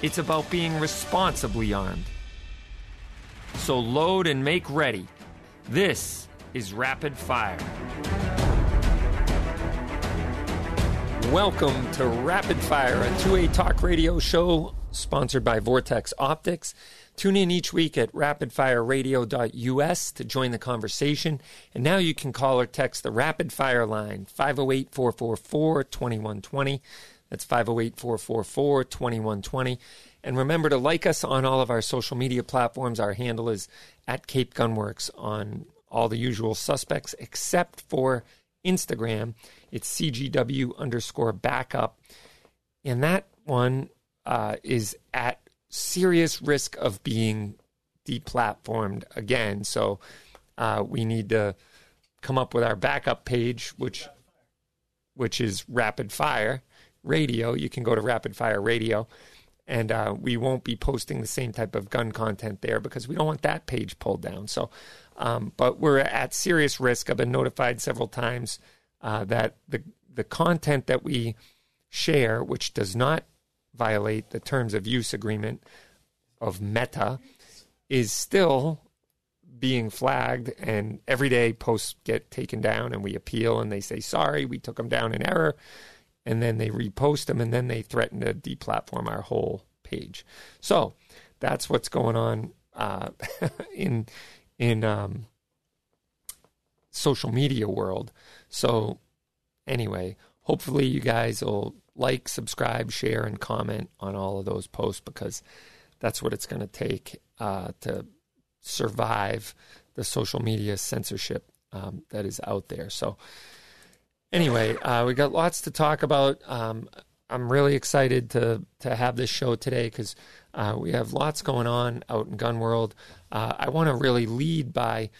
It's about being responsibly armed. So load and make ready. This is Rapid Fire. Welcome to Rapid Fire, a 2A talk radio show sponsored by Vortex Optics. Tune in each week at rapidfireradio.us to join the conversation. And now you can call or text the Rapid Fire line, 508 444 2120. That's 508 444 2120. And remember to like us on all of our social media platforms. Our handle is at Cape Gunworks on all the usual suspects, except for Instagram. It's CGW underscore backup. And that one uh, is at serious risk of being deplatformed again. So uh, we need to come up with our backup page, which which is Rapid Fire Radio. You can go to Rapid Fire Radio, and uh, we won't be posting the same type of gun content there because we don't want that page pulled down. So, um, but we're at serious risk. I've been notified several times uh, that the the content that we share, which does not violate the terms of use agreement of Meta, is still being flagged and every day posts get taken down and we appeal and they say sorry we took them down in error and then they repost them and then they threaten to deplatform our whole page so that's what's going on uh, in in um, social media world so anyway hopefully you guys will like subscribe share and comment on all of those posts because that's what it's going to take uh, to survive the social media censorship um, that is out there. So, anyway, uh, we got lots to talk about. Um, I'm really excited to to have this show today because uh, we have lots going on out in gun world. Uh, I want to really lead by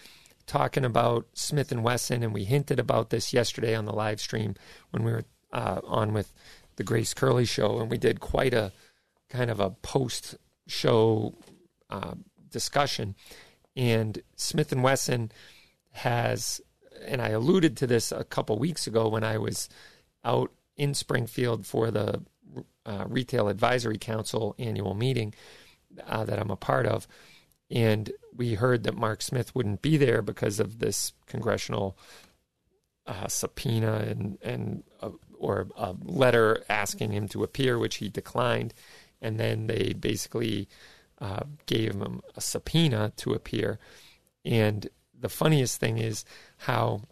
talking about Smith and Wesson, and we hinted about this yesterday on the live stream when we were uh, on with the Grace Curley show, and we did quite a kind of a post show uh, discussion. And Smith and Wesson has, and I alluded to this a couple weeks ago when I was out in Springfield for the uh, Retail Advisory Council annual meeting uh, that I'm a part of. And we heard that Mark Smith wouldn't be there because of this congressional uh, subpoena and and uh, or a letter asking him to appear, which he declined, and then they basically uh, gave him a subpoena to appear. And the funniest thing is how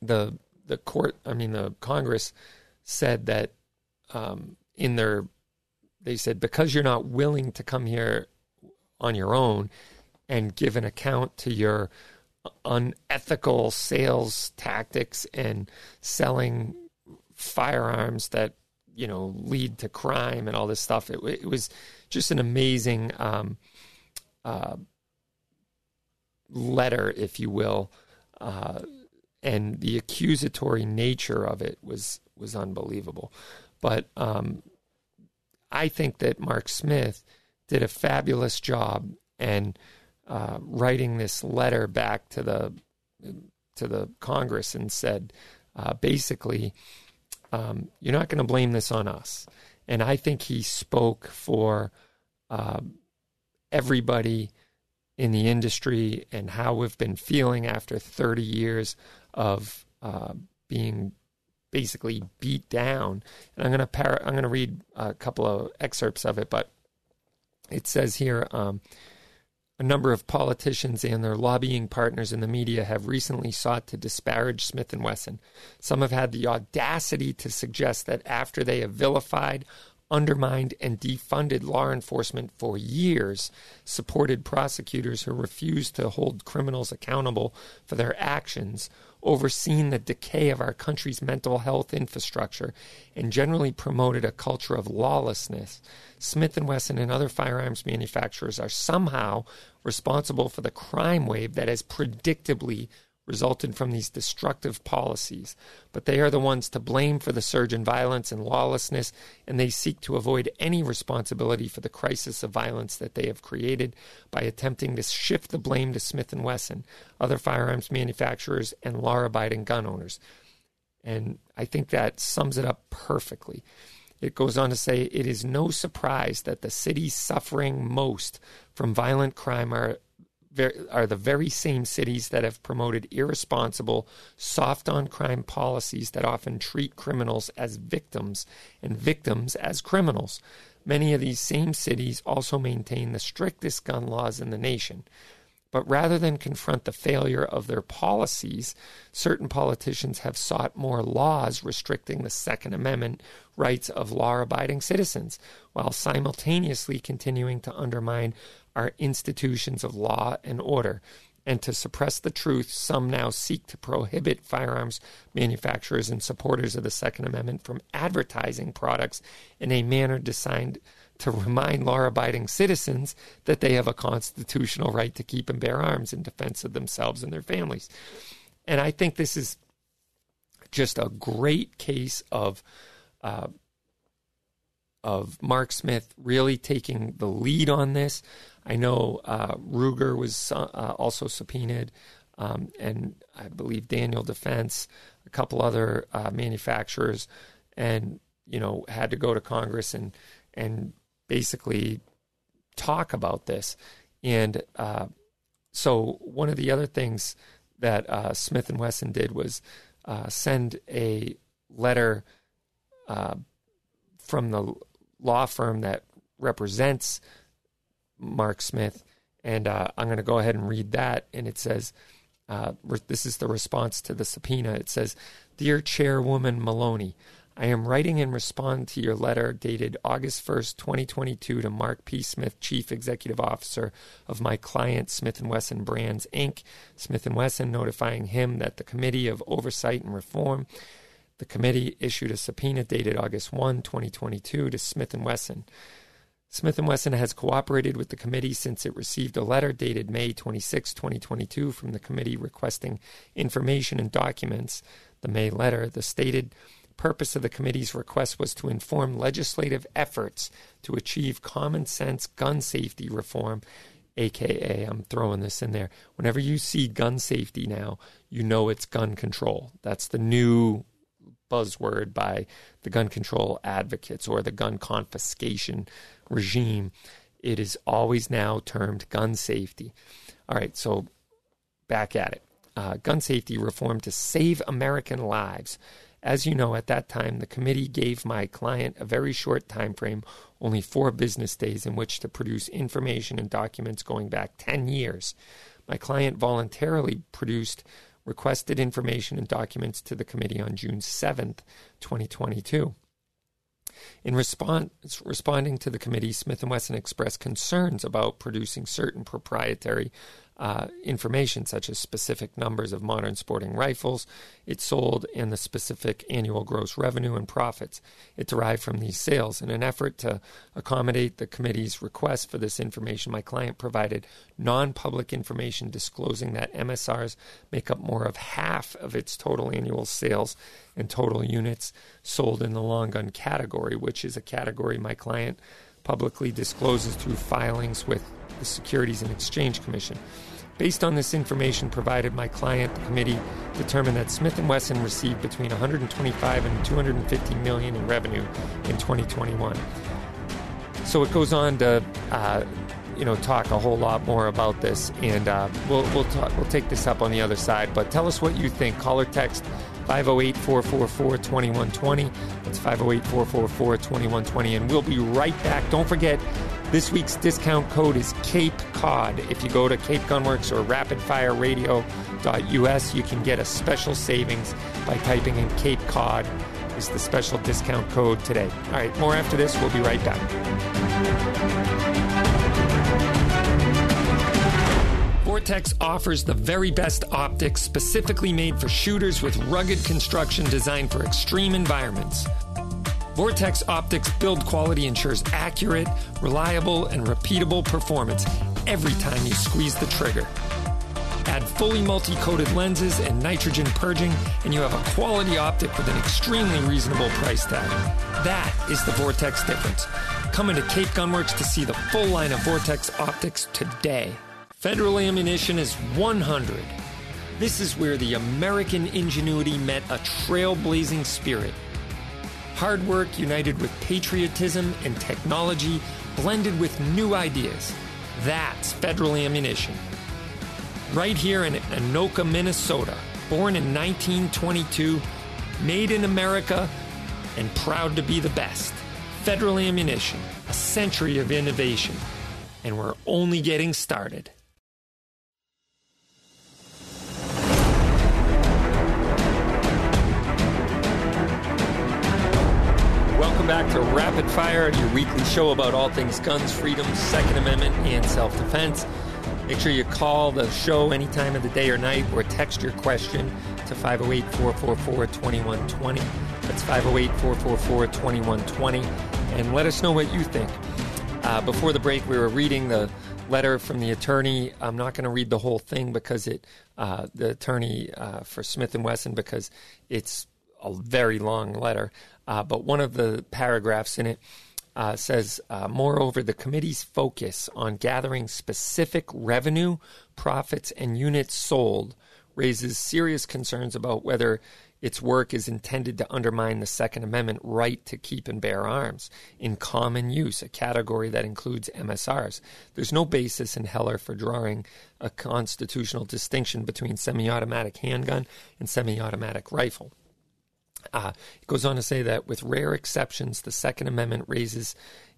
the the court, I mean the Congress, said that um, in their they said because you're not willing to come here on your own and give an account to your unethical sales tactics and selling firearms that you know lead to crime and all this stuff. It, it was just an amazing um, uh, letter, if you will, uh, and the accusatory nature of it was was unbelievable. But um, I think that Mark Smith did a fabulous job and uh, writing this letter back to the to the Congress and said uh, basically um, you're not going to blame this on us. And I think he spoke for uh, everybody in the industry and how we've been feeling after 30 years of uh, being basically beat down. And I'm going to par- I'm going to read a couple of excerpts of it, but it says here. Um, a number of politicians and their lobbying partners in the media have recently sought to disparage Smith & Wesson. Some have had the audacity to suggest that after they have vilified, undermined and defunded law enforcement for years, supported prosecutors who refused to hold criminals accountable for their actions, overseen the decay of our country's mental health infrastructure, and generally promoted a culture of lawlessness, Smith & Wesson and other firearms manufacturers are somehow responsible for the crime wave that has predictably resulted from these destructive policies, but they are the ones to blame for the surge in violence and lawlessness, and they seek to avoid any responsibility for the crisis of violence that they have created by attempting to shift the blame to Smith & Wesson, other firearms manufacturers, and law-abiding gun owners. And I think that sums it up perfectly. It goes on to say it is no surprise that the cities suffering most from violent crime are are the very same cities that have promoted irresponsible, soft on crime policies that often treat criminals as victims and victims as criminals. Many of these same cities also maintain the strictest gun laws in the nation. But rather than confront the failure of their policies, certain politicians have sought more laws restricting the Second Amendment rights of law abiding citizens, while simultaneously continuing to undermine our institutions of law and order. And to suppress the truth, some now seek to prohibit firearms manufacturers and supporters of the Second Amendment from advertising products in a manner designed to remind law abiding citizens that they have a constitutional right to keep and bear arms in defense of themselves and their families. And I think this is just a great case of. Uh, of Mark Smith really taking the lead on this. I know uh, Ruger was uh, also subpoenaed, um, and I believe Daniel Defense, a couple other uh, manufacturers, and you know had to go to Congress and and basically talk about this. And uh, so one of the other things that uh, Smith and Wesson did was uh, send a letter uh, from the law firm that represents Mark Smith, and uh, I'm going to go ahead and read that. And it says, uh, "This is the response to the subpoena." It says, "Dear Chairwoman Maloney." I am writing in response to your letter dated August 1st, 2022 to Mark P. Smith, Chief Executive Officer of my client Smith & Wesson Brands Inc. Smith & Wesson notifying him that the Committee of Oversight and Reform the committee issued a subpoena dated August 1, 2022 to Smith & Wesson. Smith & Wesson has cooperated with the committee since it received a letter dated May 26, 2022 from the committee requesting information and documents. The May letter, the stated purpose of the committee's request was to inform legislative efforts to achieve common sense gun safety reform aka I'm throwing this in there. Whenever you see gun safety now, you know it's gun control. That's the new buzzword by the gun control advocates or the gun confiscation regime. It is always now termed gun safety. All right, so back at it. Uh, gun safety reform to save American lives as you know, at that time, the committee gave my client a very short time frame, only four business days, in which to produce information and documents going back 10 years. My client voluntarily produced requested information and documents to the committee on June 7th, 2022. In response, responding to the committee, Smith & Wesson expressed concerns about producing certain proprietary uh, information such as specific numbers of modern sporting rifles it sold and the specific annual gross revenue and profits it derived from these sales. In an effort to accommodate the committee's request for this information, my client provided non public information disclosing that MSRs make up more of half of its total annual sales and total units sold in the long gun category, which is a category my client publicly discloses through filings with the Securities and Exchange Commission. Based on this information provided, my client, the committee, determined that Smith & Wesson received between 125 and 250 million in revenue in 2021. So it goes on to, uh, you know, talk a whole lot more about this, and uh, we'll we'll talk, we'll take this up on the other side. But tell us what you think. Call or text 508 444 2120. That's 508 444 2120. And we'll be right back. Don't forget, this week's discount code is Cape Cod. If you go to Cape Gunworks or rapidfireradio.us, you can get a special savings by typing in Cape Cod is the special discount code today. All right, more after this. We'll be right back. Vortex offers the very best optics specifically made for shooters with rugged construction designed for extreme environments. Vortex Optics build quality ensures accurate, reliable, and repeatable performance every time you squeeze the trigger. Add fully multi coated lenses and nitrogen purging, and you have a quality optic with an extremely reasonable price tag. That is the Vortex difference. Come into Cape Gunworks to see the full line of Vortex optics today. Federal ammunition is 100. This is where the American ingenuity met a trailblazing spirit. Hard work united with patriotism and technology blended with new ideas. That's federal ammunition. Right here in Anoka, Minnesota, born in 1922, made in America, and proud to be the best. Federal ammunition, a century of innovation, and we're only getting started. Back to Rapid Fire, your weekly show about all things guns, freedom, Second Amendment, and self defense. Make sure you call the show any time of the day or night or text your question to 508 444 2120. That's 508 444 2120. And let us know what you think. Uh, before the break, we were reading the letter from the attorney. I'm not going to read the whole thing because it, uh, the attorney uh, for Smith and Wesson, because it's a very long letter. Uh, but one of the paragraphs in it uh, says, uh, moreover, the committee's focus on gathering specific revenue, profits, and units sold raises serious concerns about whether its work is intended to undermine the Second Amendment right to keep and bear arms in common use, a category that includes MSRs. There's no basis in Heller for drawing a constitutional distinction between semi automatic handgun and semi automatic rifle. Uh, it goes on to say that with rare exceptions, the Second Amendment raises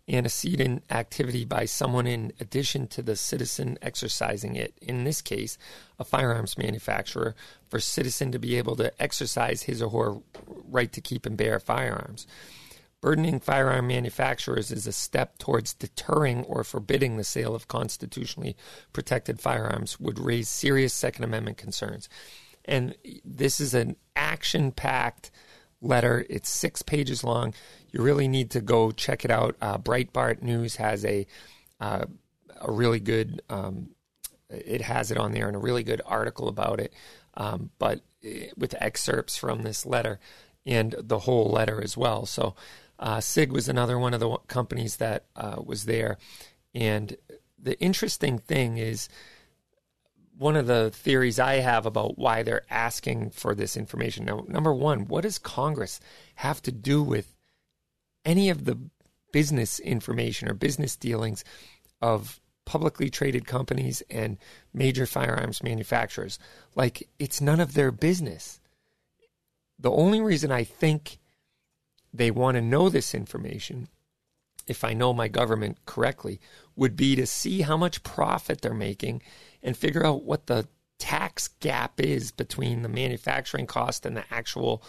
antecedent activity by someone in addition to the citizen exercising it. In this case, a firearms manufacturer, for citizen to be able to exercise his or her right to keep and bear firearms. Burdening firearm manufacturers is a step towards deterring or forbidding the sale of constitutionally protected firearms, would raise serious Second Amendment concerns. And this is an action packed letter. It's six pages long. You really need to go check it out. Uh, Breitbart News has a uh, a really good. Um, it has it on there and a really good article about it, um, but eh, with excerpts from this letter and the whole letter as well. So, uh, Sig was another one of the companies that uh, was there, and the interesting thing is one of the theories I have about why they're asking for this information. Now, number one, what does Congress have to do with any of the business information or business dealings of publicly traded companies and major firearms manufacturers? Like, it's none of their business. The only reason I think they want to know this information, if I know my government correctly, would be to see how much profit they're making and figure out what the tax gap is between the manufacturing cost and the actual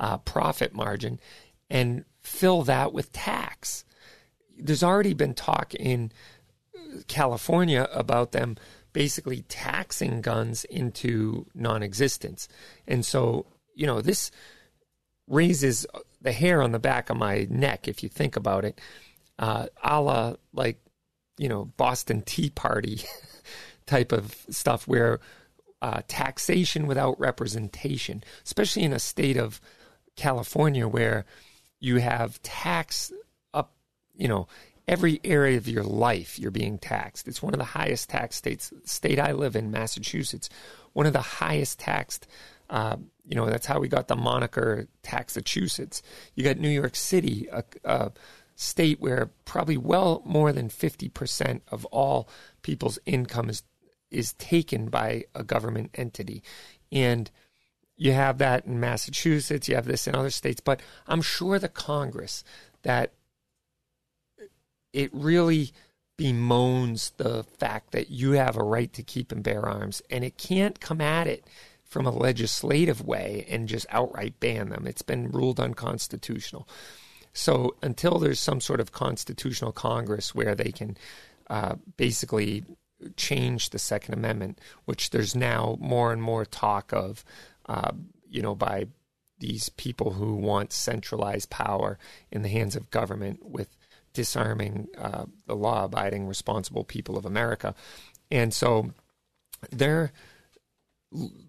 uh, profit margin and fill that with tax. There's already been talk in California about them basically taxing guns into non existence. And so, you know, this raises the hair on the back of my neck if you think about it, uh, a la like, you know, Boston Tea Party type of stuff where uh, taxation without representation, especially in a state of California where you have tax up, you know, every area of your life you're being taxed. It's one of the highest tax states. State I live in, Massachusetts, one of the highest taxed. Uh, you know, that's how we got the moniker Taxachusetts. You got New York City, a, a state where probably well more than 50% of all people's income is is taken by a government entity. And you have that in Massachusetts, you have this in other states, but I'm sure the Congress that it really bemoans the fact that you have a right to keep and bear arms, and it can't come at it from a legislative way and just outright ban them. It's been ruled unconstitutional. So until there's some sort of constitutional Congress where they can uh, basically change the Second Amendment, which there's now more and more talk of, uh, you know, by these people who want centralized power in the hands of government with disarming uh, the law abiding, responsible people of America. And so their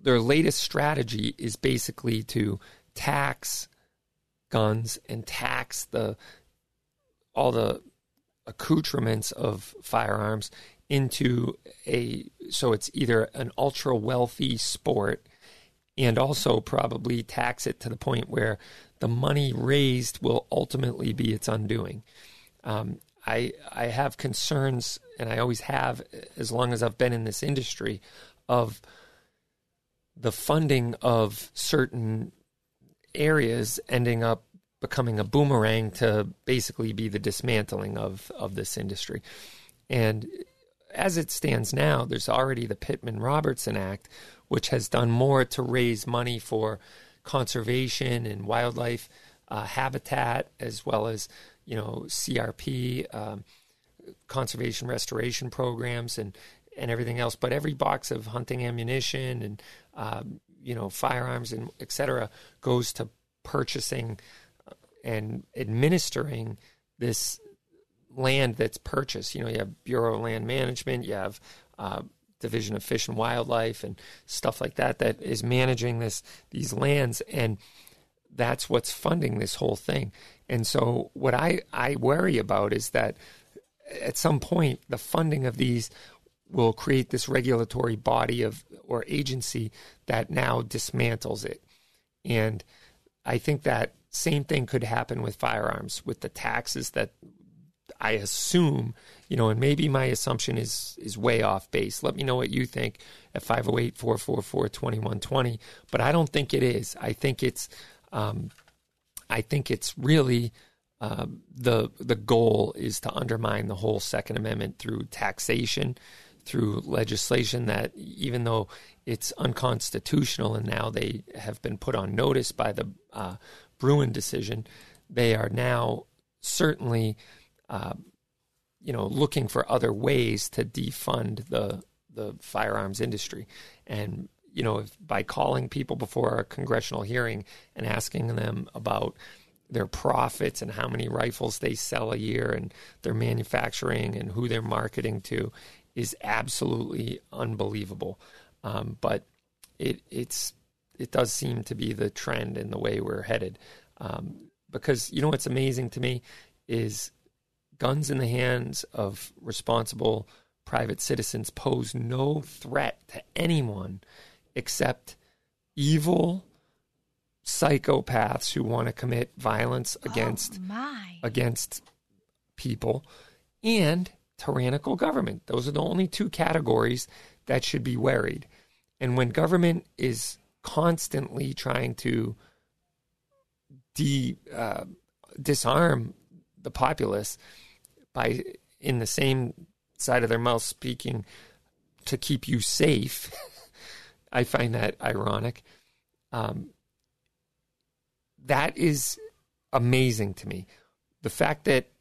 their latest strategy is basically to tax guns and tax the all the accoutrements of firearms into a so it's either an ultra wealthy sport and also probably tax it to the point where the money raised will ultimately be its undoing. Um, I I have concerns, and I always have as long as I've been in this industry, of the funding of certain areas ending up becoming a boomerang to basically be the dismantling of of this industry. And as it stands now, there's already the Pittman Robertson Act, which has done more to raise money for conservation and wildlife uh, habitat, as well as you know CRP, um, conservation restoration programs, and and everything else. But every box of hunting ammunition and um, you know firearms and et cetera goes to purchasing and administering this land that's purchased. You know, you have Bureau of Land Management, you have uh, Division of Fish and Wildlife, and stuff like that that is managing this these lands, and that's what's funding this whole thing. And so, what I I worry about is that at some point the funding of these will create this regulatory body of or agency that now dismantles it, and I think that same thing could happen with firearms with the taxes that I assume, you know, and maybe my assumption is is way off base. Let me know what you think at 508-444-2120, but I don't think it is. I think it's um, I think it's really uh, the the goal is to undermine the whole Second Amendment through taxation, through legislation that even though it's unconstitutional and now they have been put on notice by the uh, Bruen decision, they are now certainly uh, you know, looking for other ways to defund the the firearms industry. And you know, by calling people before a congressional hearing and asking them about their profits and how many rifles they sell a year and their manufacturing and who they're marketing to is absolutely unbelievable. Um, but it it's it does seem to be the trend in the way we're headed. Um, because you know what's amazing to me is guns in the hands of responsible private citizens pose no threat to anyone except evil psychopaths who want to commit violence oh, against oh against people and tyrannical government. Those are the only two categories that should be worried. And when government is constantly trying to de, uh, disarm the populace, by in the same side of their mouth speaking to keep you safe. I find that ironic. Um, that is amazing to me. The fact that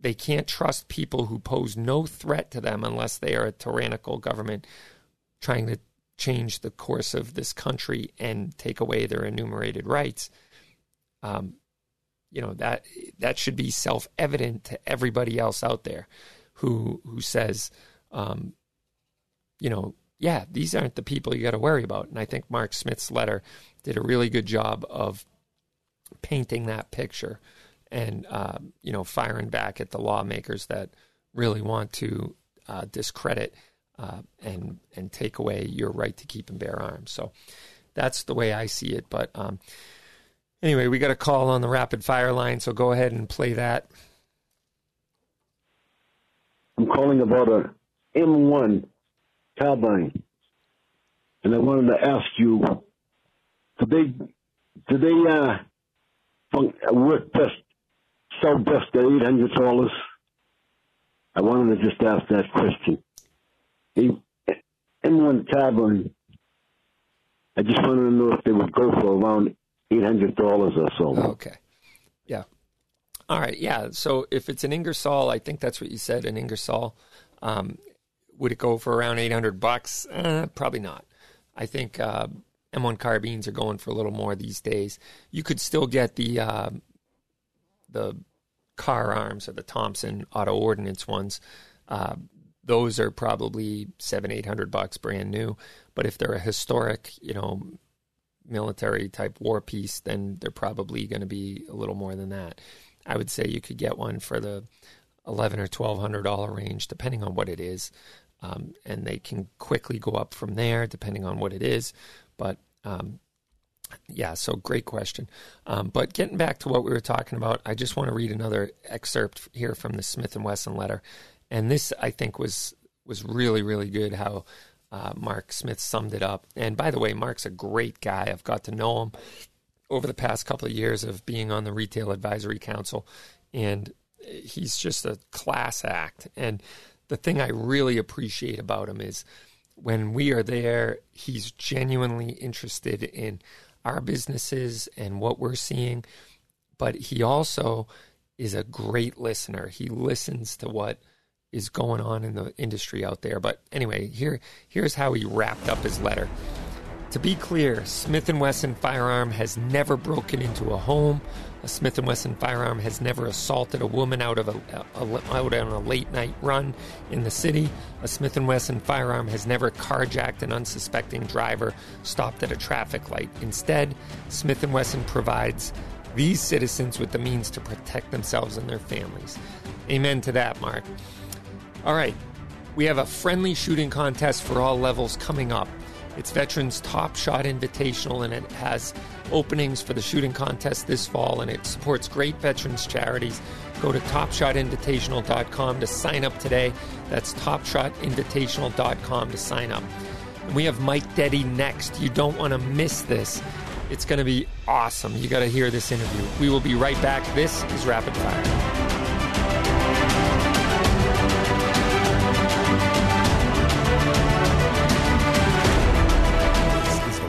they can't trust people who pose no threat to them unless they are a tyrannical government trying to change the course of this country and take away their enumerated rights. Um, you know that that should be self evident to everybody else out there who who says, um, you know, yeah, these aren't the people you got to worry about. And I think Mark Smith's letter did a really good job of painting that picture and uh, you know firing back at the lawmakers that really want to uh, discredit uh, and and take away your right to keep and bear arms. So that's the way I see it. But um, Anyway, we got a call on the rapid fire line, so go ahead and play that. I'm calling about a M1 carbine, and I wanted to ask you, do they do they uh, work best, sell best at eight hundred dollars? I wanted to just ask that question. M1 carbine I just wanted to know if they would go for around eight hundred dollars or so. Okay. Yeah. All right. Yeah. So if it's an Ingersoll, I think that's what you said, an Ingersoll. Um, would it go for around eight hundred bucks? Uh, probably not. I think uh, M1 carbines are going for a little more these days. You could still get the uh, the Kahr Arms or the Thompson auto ordnance ones. Uh, those are probably seven, eight hundred bucks brand new. But if they're a historic, you know, military type war piece, then they're probably going to be a little more than that. I would say you could get one for the eleven or twelve hundred dollar range, depending on what it is, um, and they can quickly go up from there, depending on what it is. But um, yeah, so great question. Um, but getting back to what we were talking about, I just want to read another excerpt here from the Smith and Wesson letter, and this I think was was really really good. How uh, Mark Smith summed it up. And by the way, Mark's a great guy. I've got to know him over the past couple of years of being on the Retail Advisory Council, and he's just a class act. And the thing I really appreciate about him is when we are there, he's genuinely interested in our businesses and what we're seeing, but he also is a great listener. He listens to what is going on in the industry out there. But anyway, here here's how he wrapped up his letter. To be clear, Smith & Wesson firearm has never broken into a home. A Smith & Wesson firearm has never assaulted a woman out of a, a, a, out on a late night run in the city. A Smith & Wesson firearm has never carjacked an unsuspecting driver stopped at a traffic light. Instead, Smith & Wesson provides these citizens with the means to protect themselves and their families. Amen to that, Mark. All right, we have a friendly shooting contest for all levels coming up. It's Veterans Top Shot Invitational, and it has openings for the shooting contest this fall, and it supports great veterans charities. Go to topshotinvitational.com to sign up today. That's topshotinvitational.com to sign up. And we have Mike Detty next. You don't want to miss this. It's going to be awesome. You got to hear this interview. We will be right back. This is Rapid Fire.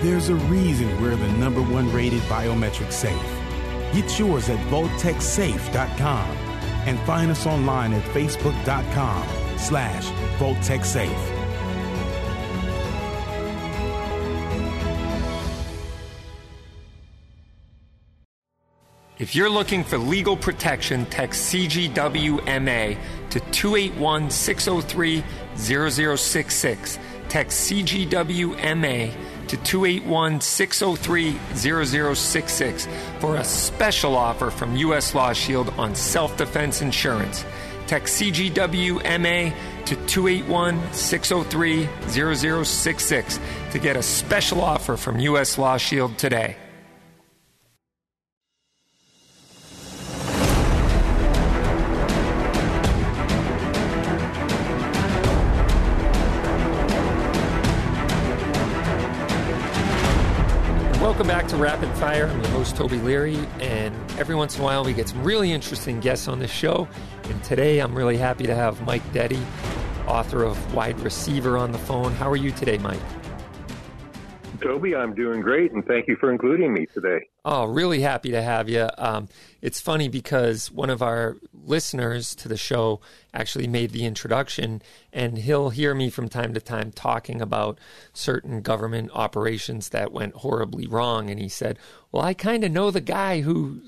There's a reason we're the number one rated biometric safe. Get yours at VaultekSafe.com and find us online at Facebook.com slash VaultekSafe. If you're looking for legal protection, text CGWMA to 281 603 0066. Text CGWMA to 281 603 0066 for a special offer from U.S. Law Shield on self defense insurance. Text CGWMA to 281 603 0066 to get a special offer from U.S. Law Shield today. Back to Rapid Fire. I'm your host, Toby Leary, and every once in a while we get some really interesting guests on the show. And today I'm really happy to have Mike Detty, author of Wide Receiver, on the phone. How are you today, Mike? Toby, I'm doing great, and thank you for including me today. Oh, really happy to have you. Um, it's funny because one of our listeners to the show actually made the introduction, and he'll hear me from time to time talking about certain government operations that went horribly wrong. And he said, Well, I kind of know the guy who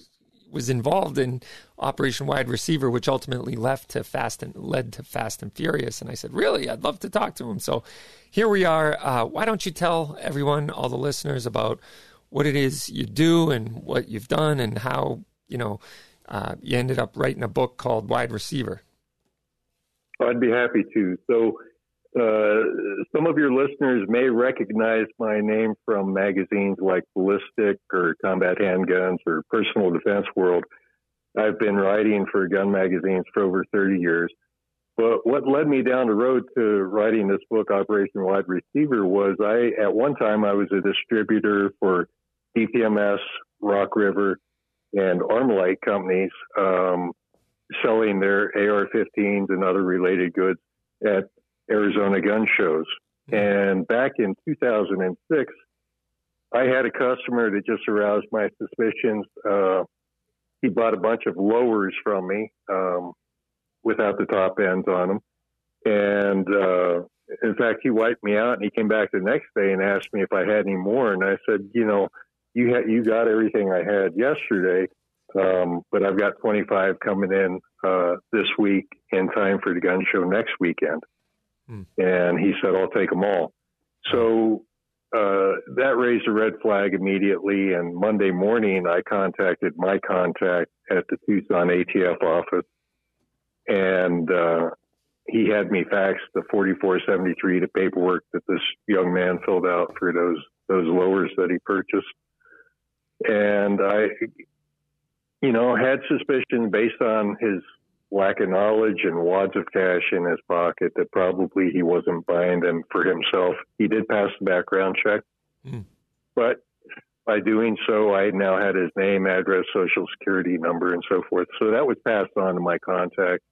was involved in Operation Wide Receiver, which ultimately left to Fast and led to Fast and Furious. And I said, Really? I'd love to talk to him. So here we are. Uh, why don't you tell everyone, all the listeners, about what it is you do and what you've done and how, you know, uh, you ended up writing a book called Wide Receiver. I'd be happy to. So, uh, some of your listeners may recognize my name from magazines like Ballistic or Combat Handguns or Personal Defense World. I've been writing for gun magazines for over 30 years. But what led me down the road to writing this book, Operation Wide Receiver, was I, at one time, I was a distributor for DPMS, Rock River, and Armalite companies um, selling their AR-15s and other related goods at Arizona gun shows. And back in 2006, I had a customer that just aroused my suspicions. Uh, he bought a bunch of lowers from me um, without the top ends on them. And uh, in fact, he wiped me out and he came back the next day and asked me if I had any more. And I said, you know, you had you got everything I had yesterday, um, but I've got 25 coming in uh, this week in time for the gun show next weekend. Hmm. And he said, I'll take them all. So uh, that raised a red flag immediately. And Monday morning, I contacted my contact at the Tucson ATF office, and uh, he had me fax the 4473, the paperwork that this young man filled out for those those lowers that he purchased and I, you know, had suspicion based on his lack of knowledge and wads of cash in his pocket that probably he wasn't buying them for himself. He did pass the background check, mm. but by doing so, I now had his name, address, social security number, and so forth. So that was passed on to my contact,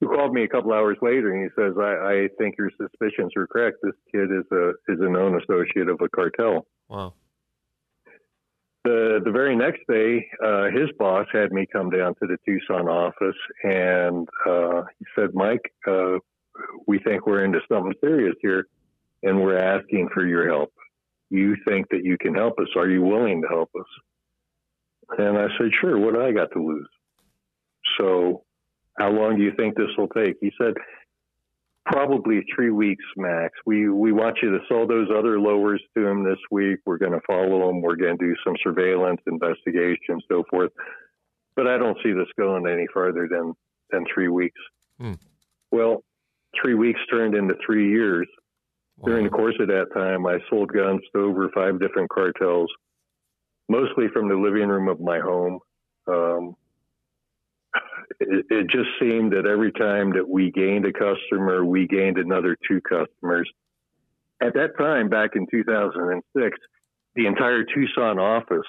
who called me a couple hours later, and he says, "I, I think your suspicions are correct. This kid is a is a known associate of a cartel." Wow the the very next day, uh, his boss had me come down to the Tucson office, and uh, he said, "Mike, uh, we think we're into something serious here, and we're asking for your help. You think that you can help us? Are you willing to help us?" And I said, "Sure. What do I got to lose?" So, how long do you think this will take? He said, probably three weeks max. We we want you to sell those other lowers to him this week. We're going to follow them. We're going to do some surveillance, investigation, so forth. But I don't see this going any further than than three weeks. Hmm. Well, three weeks turned into three years. Wow. During the course of that time, I sold guns to over five different cartels, mostly from the living room of my home. Um, it, it just seemed that every time that we gained a customer, we gained another two customers. At that time, back in 2006, the entire Tucson office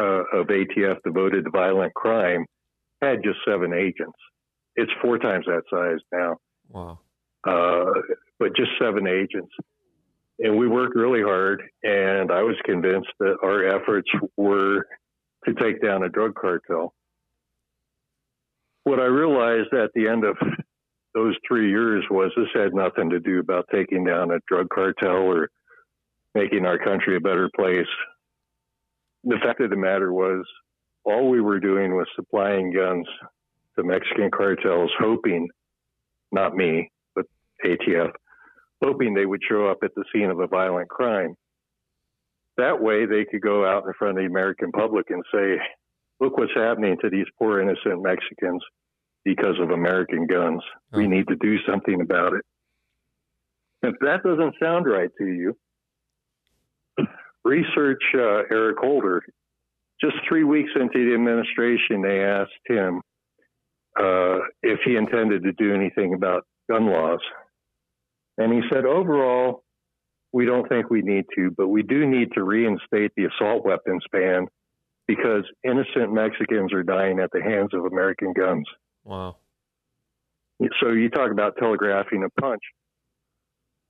uh, of ATF devoted to violent crime had just seven agents. It's four times that size now. Wow. Uh, but just seven agents. And we worked really hard, and I was convinced that our efforts were to take down a drug cartel what I realized at the end of those three years was this had nothing to do about taking down a drug cartel or making our country a better place. The fact of the matter was, all we were doing was supplying guns to Mexican cartels, hoping, not me, but ATF, hoping they would show up at the scene of a violent crime. That way, they could go out in front of the American public and say, look what's happening to these poor innocent Mexicans because of American guns. Oh. We need to do something about it. If that doesn't sound right to you, research uh, Eric Holder. Just three weeks into the administration, they asked him uh, if he intended to do anything about gun laws. And he said, overall, we don't think we need to, but we do need to reinstate the assault weapons ban because innocent Mexicans are dying at the hands of American guns. Wow. So you talk about telegraphing a punch.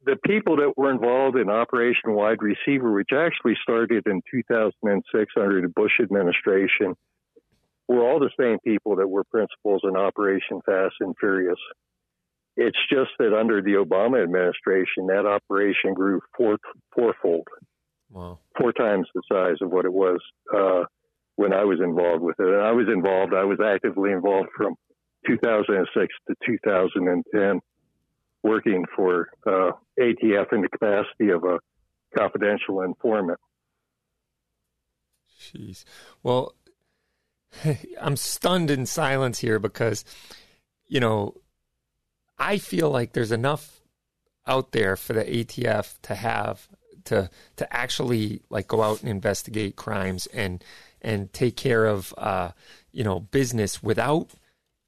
The people that were involved in Operation Wide Receiver, which actually started in 2006 under the Bush administration, were all the same people that were principals in Operation Fast and Furious. It's just that under the Obama administration, that operation grew four, fourfold, Wow. four times the size of what it was uh, when I was involved with it. And I was involved, I was actively involved from 2006 to 2010, working for uh, ATF in the capacity of a confidential informant. Jeez. Well, I'm stunned in silence here because, you know, I feel like there's enough out there for the ATF to have to to actually like go out and investigate crimes and and take care of uh, you know business without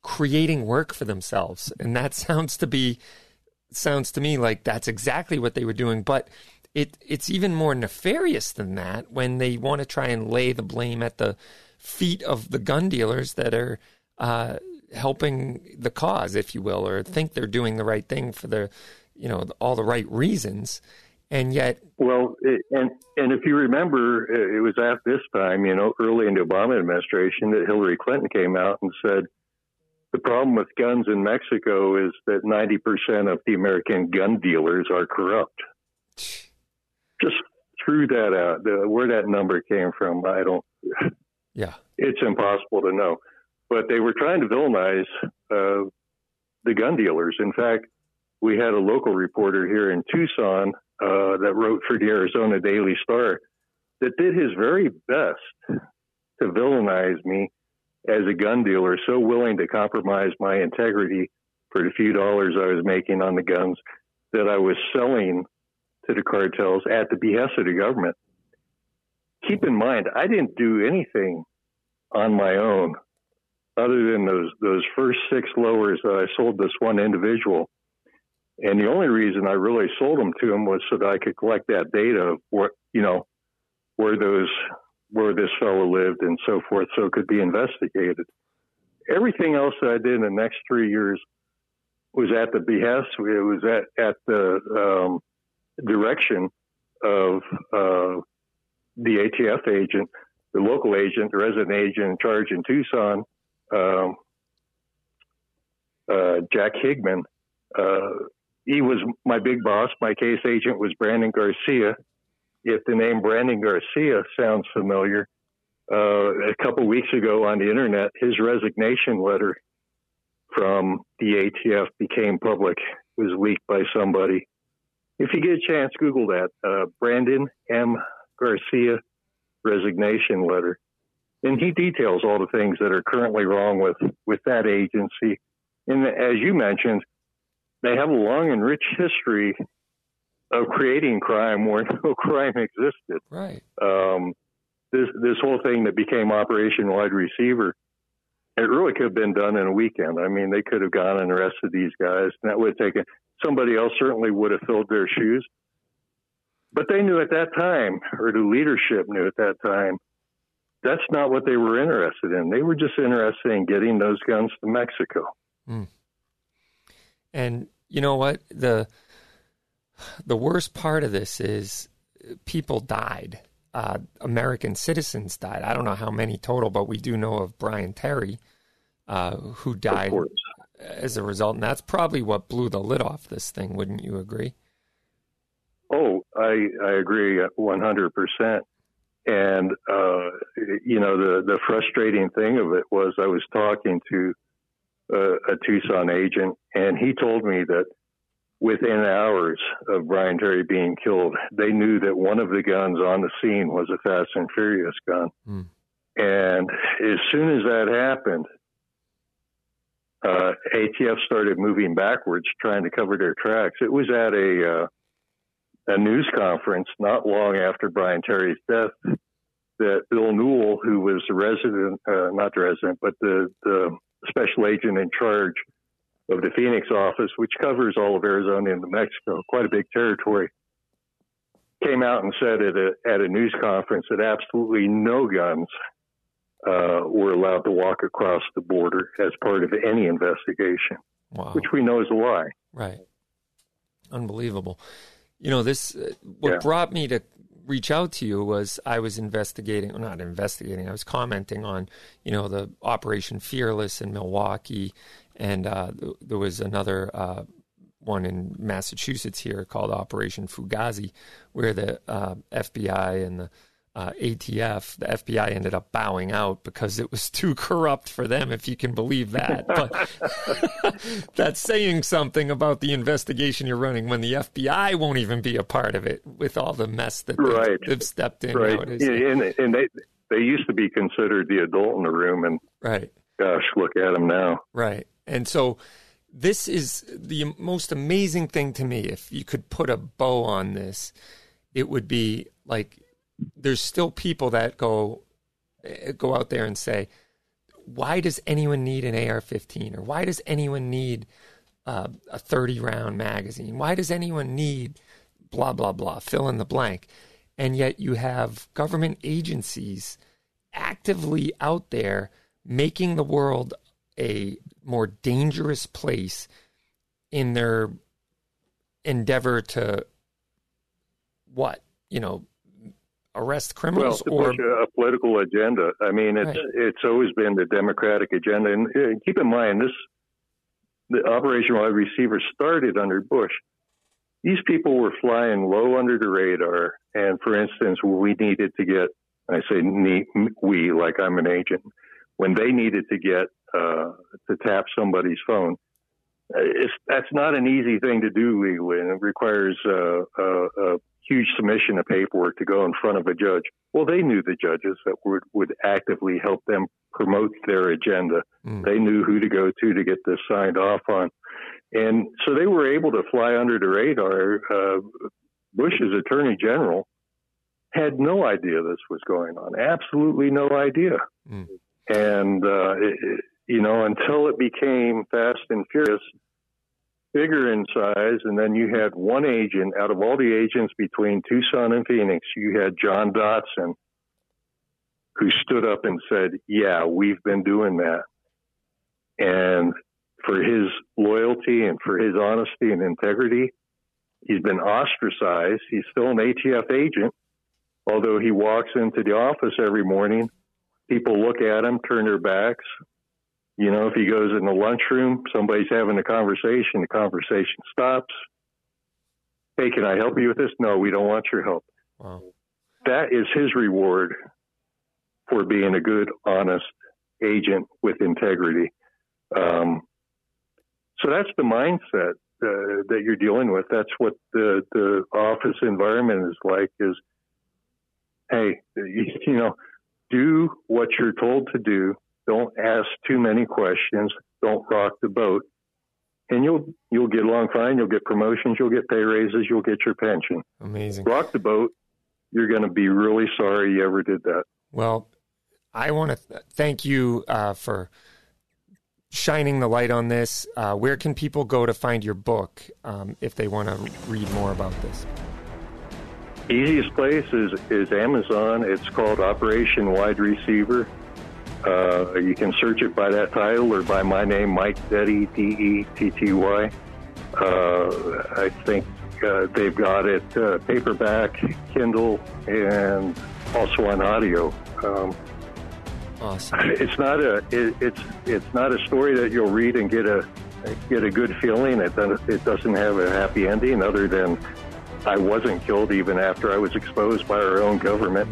creating work for themselves. And that sounds to be sounds to me like that's exactly what they were doing, but it it's even more nefarious than that when they want to try and lay the blame at the feet of the gun dealers that are uh, helping the cause, if you will, or think they're doing the right thing for the you know all the right reasons, and yet Well, it, and and if you remember, it was at this time, you know, early in the Obama administration, that Hillary Clinton came out and said the problem with guns in Mexico is that ninety percent of the American gun dealers are corrupt. Just threw that out. The, where that number came from, I don't. yeah It's impossible to know. But they were trying to villainize uh, the gun dealers. In fact, we had a local reporter here in Tucson uh, that wrote for the Arizona Daily Star that did his very best to villainize me as a gun dealer, so willing to compromise my integrity for the few dollars I was making on the guns that I was selling to the cartels at the behest of the government. Keep in mind, I didn't do anything on my own other than those those first six lowers that I sold this one individual. And the only reason I really sold them to him was so that I could collect that data of what you know where those where this fellow lived and so forth, so it could be investigated. Everything else that I did in the next three years was at the behest. It was at at the um, direction of uh, the ATF agent, the local agent, the resident agent in charge in Tucson, um, uh, Jack Higman. Uh, he was my big boss. My case agent was Brandon Garcia. If the name Brandon Garcia sounds familiar, uh, a couple weeks ago on the internet, his resignation letter from the ATF became public. It was leaked by somebody. If you get a chance, Google that. Uh, Brandon M. Garcia resignation letter. And he details all the things that are currently wrong with, with that agency. And as you mentioned, they have a long and rich history of creating crime where no crime existed. right Um, this this whole thing that became Operation Wide Receiver, it really could have been done in a weekend. I mean, they could have gone and arrested these guys, and that would have taken somebody else certainly would have filled their shoes. But they knew at that time, or the leadership knew at that time, that's not what they were interested in. They were just interested in getting those guns to Mexico. And you know what? The the worst part of this is people died. Uh, American citizens died. I don't know how many total, but we do know of Brian Terry, uh, who died as a result. And that's probably what blew the lid off this thing. Wouldn't you agree? Oh, I I agree one hundred percent. And uh, you know the the frustrating thing of it was I was talking to uh, a Tucson agent, and he told me that within hours of Brian Terry being killed, they knew that one of the guns on the scene was a Fast and Furious gun. Hmm. And as soon as that happened, uh, ATF started moving backwards, trying to cover their tracks. It was at a uh, a news conference not long after Brian Terry's death that Bill Newell, who was the resident, uh, not the resident, but the, the special agent in charge of the Phoenix office, which covers all of Arizona and New Mexico, quite a big territory, came out and said at a, at a news conference that absolutely no guns uh, were allowed to walk across the border as part of any investigation, Wow. which we know is a lie. Right. Unbelievable. You know, this, uh, what Yeah. brought me to reach out to you was I was investigating, well, not investigating, I was commenting on, you know, the Operation Fearless in Milwaukee, and uh, th- there was another uh, one in Massachusetts here called Operation Fugazi, where the uh, FBI and the uh, ATF, the FBI ended up bowing out because it was too corrupt for them, if you can believe that. But that's saying something about the investigation you're running when the FBI won't even be a part of it with all the mess that they've, they've stepped in right. nowadays. Yeah, and, and they they used to be considered the adult in the room, and right, gosh, look at them now. right, and so this is the most amazing thing to me. If you could put a bow on this, it would be like there's still people that go eh, go out there and say, why does anyone need an AR-15 or why does anyone need uh, a 30 round magazine? Why does anyone need blah blah blah? Fill in the blank, and yet you have government agencies actively out there making the world a more dangerous place in their endeavor to what you know arrest Well, criminals to or a, a political agenda. I mean, it's Right. it's always been the Democratic agenda, and uh, keep in mind this: the Operation Wide Receiver started under Bush. These people were flying low under the radar, and for instance, we needed to get. I say need, we like I'm an agent. When they needed to get uh, to tap somebody's phone, uh, it's, that's not an easy thing to do legally, and it requires uh, a, a huge submission of paperwork to go in front of a judge. Well, they knew the judges that would, would actively help them promote their agenda. Mm. They knew who to go to to get this signed off on. And so they were able to fly under the radar. Uh, Bush's attorney general had no idea this was going on, absolutely no idea. Mm. And, uh, it, you know, until it became fast and furious, bigger in size, and then you had one agent out of all the agents between Tucson and Phoenix, you had John Dodson, who stood up and said, Yeah, we've been doing that. And for his loyalty and for his honesty and integrity, he's been ostracized. He's still an ATF agent, although he walks into the office every morning. People look at him, turn their backs, you know, if he goes in the lunchroom, somebody's having a conversation, the conversation stops. Hey, can I help you with this? No, we don't want your help. wow. That is his reward for being a good, honest agent with integrity. Um, so that's the mindset uh, that you're dealing with. That's what the, the office environment is like is, hey, you, you know, do what you're told to do don't ask too many questions. Don't rock the boat, and you'll you'll get along fine. You'll get promotions. You'll get pay raises. You'll get your pension. amazing. Rock the boat. You're going to be really sorry you ever did that. Well, I want to th- thank you uh, for shining the light on this. Uh, where can people go to find your book um, if they want to read more about this? Easiest place is is Amazon. It's called Operation Wide Receiver. Uh, you can search it by that title or by my name, Mike Detty, D E T T Y. Uh, I think uh, they've got it uh, paperback, Kindle, and also on audio. Um, Awesome. it's not a it, it's it's not a story that you'll read and get a get a good feeling. It doesn't it doesn't have a happy ending other than I wasn't killed even after I was exposed by our own government.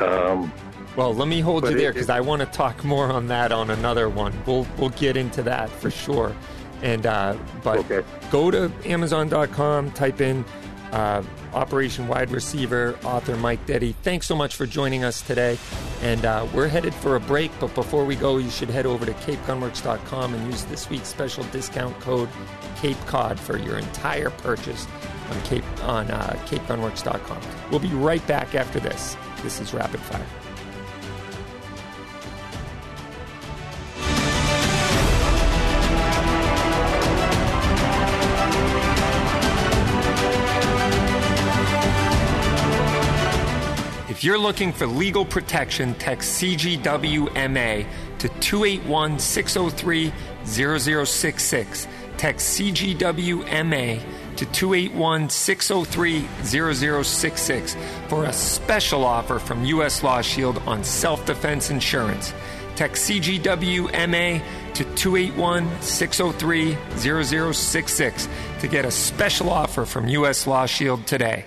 Um, Well, let me hold But you there because I want to talk more on that on another one. We'll we'll get into that for sure. And uh, but Okay. go to Amazon.com, type in uh, Operation Wide Receiver, author Mike Detty. Thanks so much for joining us today. And uh, we're headed for a break, but before we go, you should head over to CapeGunworks.com and use this week's special discount code Cape Cod for your entire purchase on Cape on uh, CapeGunworks.com. We'll be right back after this. This is Rapid Fire. If you're looking for legal protection, text CGWMA to 281 603 0066. Text CGWMA to 281 603 0066 for a special offer from U.S. Law Shield on self defense insurance. Text CGWMA to 281 603 0066 to get a special offer from U.S. Law Shield today.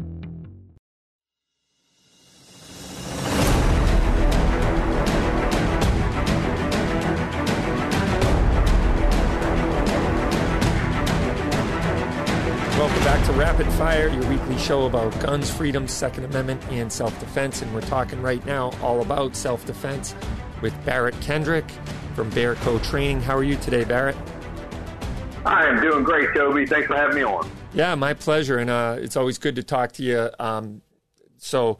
Back to Rapid Fire, your weekly show about guns, freedom, Second Amendment, and self defense. And we're talking right now all about self defense with Barrett Kendrick from Bear Co Training. How are you today, Barrett? I am doing great, Toby. Thanks for having me on. Yeah, my pleasure. And uh, it's always good to talk to you. Um, so,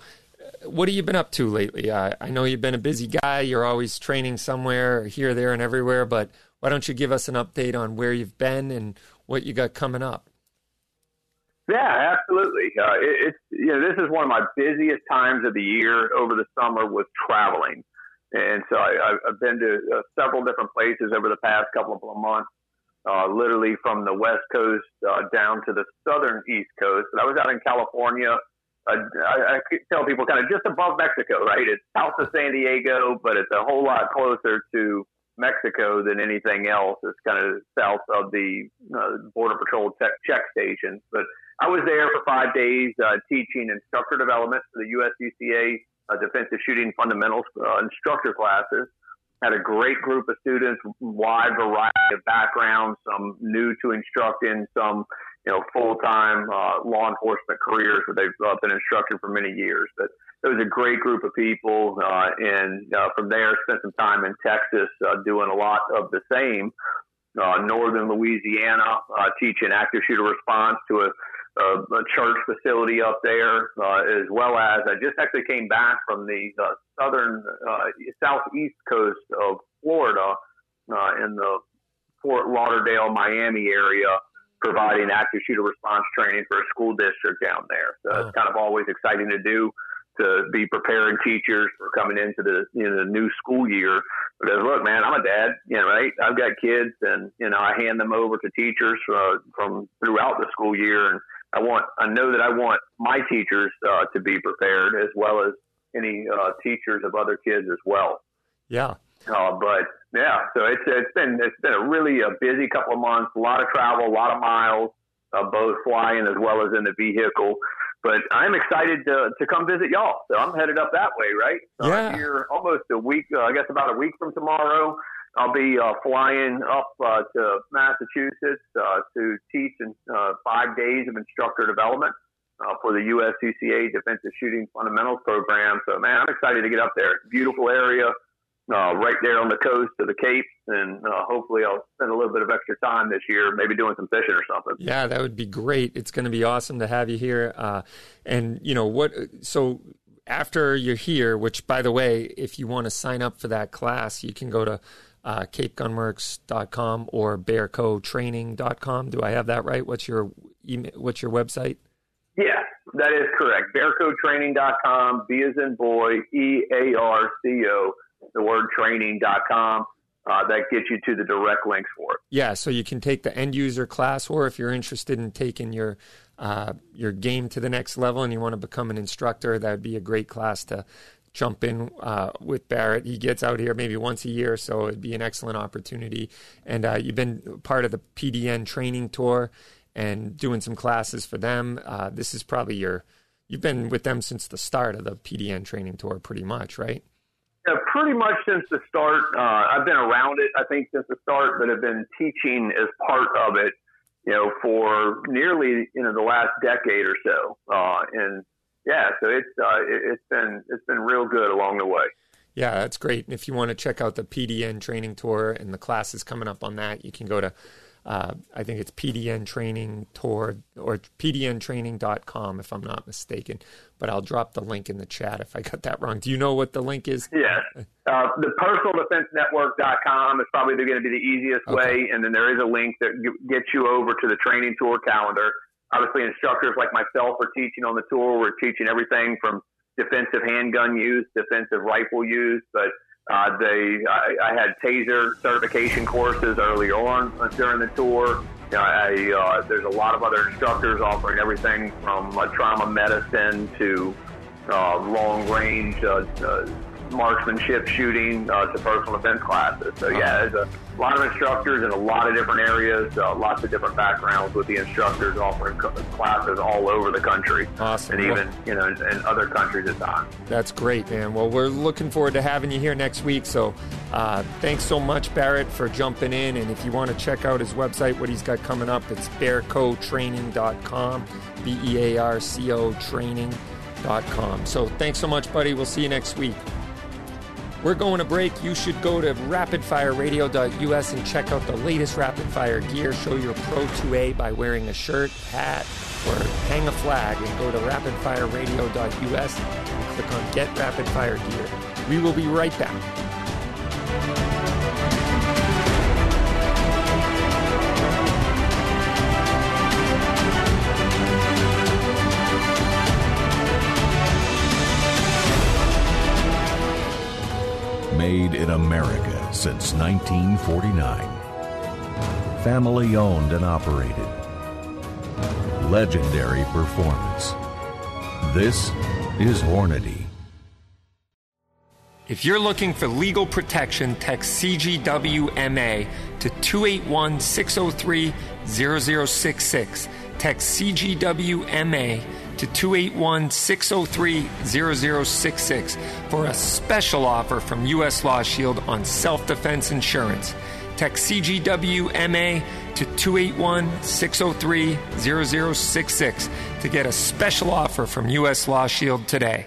what have you been up to lately? Uh, I know you've been a busy guy. You're always training somewhere, here, there, and everywhere. But why don't you give us an update on where you've been and what you got coming up? Yeah, absolutely. Uh, it, it's you know this is one of my busiest times of the year over the summer with traveling, and so I, I've been to uh, several different places over the past couple of months. Uh, literally from the west coast uh, down to the southern east coast. But I was out in California. Uh, I, I tell people kind of just above Mexico, right? It's south of San Diego, but it's a whole lot closer to Mexico than anything else. It's kind of south of the uh, Border Patrol te- check stations. But I was there for five days uh, teaching instructor development for the USCCA uh, Defensive Shooting Fundamentals uh, instructor classes. Had a great group of students, wide variety of backgrounds, some new to instructing, some you know full time uh, law enforcement careers where they've uh, been instructing for many years. But it was a great group of people, uh, and uh, from there spent some time in Texas uh, doing a lot of the same. Uh, northern Louisiana, uh, teaching active shooter response to a a, a church facility up there, uh, as well as I just actually came back from the uh, southern, uh, southeast coast of Florida uh, in the Fort Lauderdale, Miami area, providing active shooter response training for a school district down there. So it's kind of always exciting to do to be preparing teachers for coming into the you know the new school year. Because look, man, I'm a dad, you know, right? I've got kids, and you know, I hand them over to teachers uh, from throughout the school year, and I want I know that I want my teachers uh, to be prepared as well as any uh, teachers of other kids as well. Yeah. Uh, but yeah, so it's it's been it's been a really a busy couple of months, a lot of travel, a lot of miles, uh, both flying as well as in the vehicle. But I'm excited to to come visit y'all. So I'm headed up that way, right? So Yeah. I'm here almost a week, uh, I guess about a week from tomorrow. I'll be uh, flying up uh, to Massachusetts uh, to teach in uh, five days of instructor development uh, for the USCCA Defensive Shooting Fundamentals Program. So, man, I'm excited to get up there. Beautiful area, uh, right there on the coast of the Cape, and hopefully I'll spend a little bit of extra time this year, maybe doing some fishing or something. Yeah, that would be great. It's going to be awesome to have you here. And you know what? So after you're here, which by the way, if you want to sign up for that class, you can go to uh, CapeGunworks.com or BearCoTraining.com. Do I have that right? What's your email? What's your website? Yeah, that is correct. BearcoTraining.com, B as in boy, E A R C O, the word training.com. Uh, that gets you to the direct links for it. Yeah, so you can take the end user class, or if you're interested in taking your uh, your game to the next level and you want to become an instructor, that would be a great class to jump in uh, with Barrett. He gets out here maybe once a year, so it'd be an excellent opportunity. And uh, you've been part of the PDN training tour and doing some classes for them. Uh, this is probably your you've been with them since the start of the PDN training tour, pretty much, right? Yeah, pretty much since the start. Uh, I've been around it, I think, since the start, but have been teaching as part of it, you know, for nearly you know the last decade or so. Uh, and yeah, so it's uh, it, it's been it's been real good along the way. Yeah, that's great. And if you want to check out the PDN training tour and the classes coming up on that, you can go to Uh, I think it's PDN Training Tour or PDNtraining.com if I'm not mistaken. But I'll drop the link in the chat if I got that wrong. Do you know what the link is? Yes. Uh, the personaldefensenetwork.com is probably going to be the easiest okay. way. And then there is a link that gets you over to the training tour calendar. Obviously, instructors like myself are teaching on the tour. We're teaching everything from defensive handgun use, defensive rifle use, but uh, they, I, I, had taser certification courses early on during the tour. You know, I, uh, there's a lot of other instructors offering everything from uh, trauma medicine to uh, long range uh, uh, marksmanship shooting uh, to personal defense classes. So yeah, there's a lot of instructors in a lot of different areas, uh, lots of different backgrounds with the instructors offering classes all over the country. Awesome. And even, you know, in, in, other countries at times. That's great, man. Well, we're looking forward to having you here next week. So uh, thanks so much, Barrett, for jumping in. And if you want to check out his website, what he's got coming up, it's bearcotraining.com, B-E-A-R-C-O training.com. So thanks so much, buddy. We'll see you next week. We're going to break. You should go to rapidfireradio.us and check out the latest rapid fire gear. Show your Pro 2A by wearing a shirt, hat, or hang a flag and go to rapidfireradio.us and click on Get Rapid Fire Gear. We will be right back. Made in America since 1949. Family owned and operated. Legendary performance. This is Hornady. If you're looking for legal protection, text CGWMA to 281 603 0066. Text CGWMA to 281 603 0066 for a special offer from U.S. Law Shield on self defense insurance. Text CGWMA to 281 603 0066 to get a special offer from U.S. Law Shield today.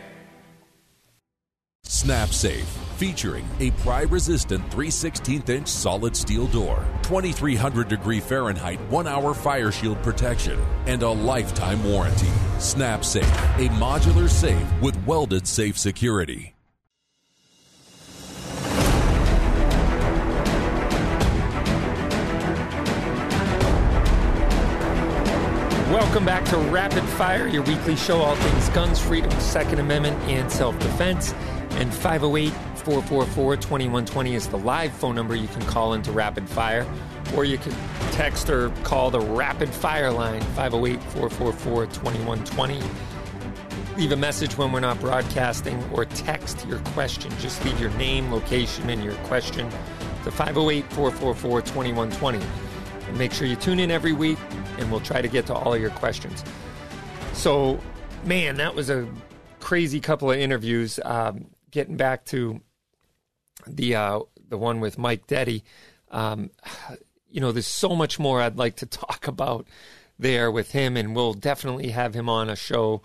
SnapSafe featuring a pry resistant 316th inch solid steel door, 2300 degree Fahrenheit 1 hour fire shield protection, and a lifetime warranty. SnapSafe, a modular safe with welded safe security. Welcome back to Rapid Fire, your weekly show, all things guns, freedom, Second Amendment, and self defense. And 508 444 2120 is the live phone number you can call into Rapid Fire, or you can text or call the Rapid Fire line 508 444 2120. Leave a message when we're not broadcasting, or text your question. Just leave your name, location, and your question to 508 444 2120. And make sure you tune in every week, and we'll try to get to all your questions. So, man, that was a crazy couple of interviews. Um, getting back to the uh, the one with Mike Detty, um, you know, there's so much more I'd like to talk about there with him, and we'll definitely have him on a show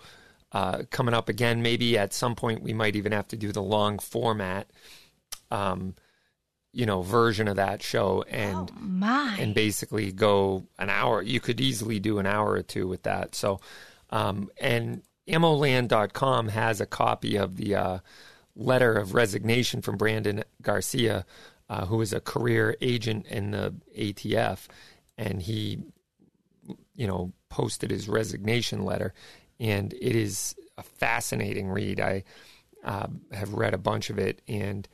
uh, coming up again. Maybe at some point we might even have to do the long format, um, you know, version of that show, and oh and basically go an hour. You could easily do an hour or two with that. So, um, and ammoland.com has a copy of the uh, letter of resignation from Brandon Garcia, uh, who is a career agent in the ATF, and he, you know, posted his resignation letter, and it is a fascinating read. I uh, have read a bunch of it, and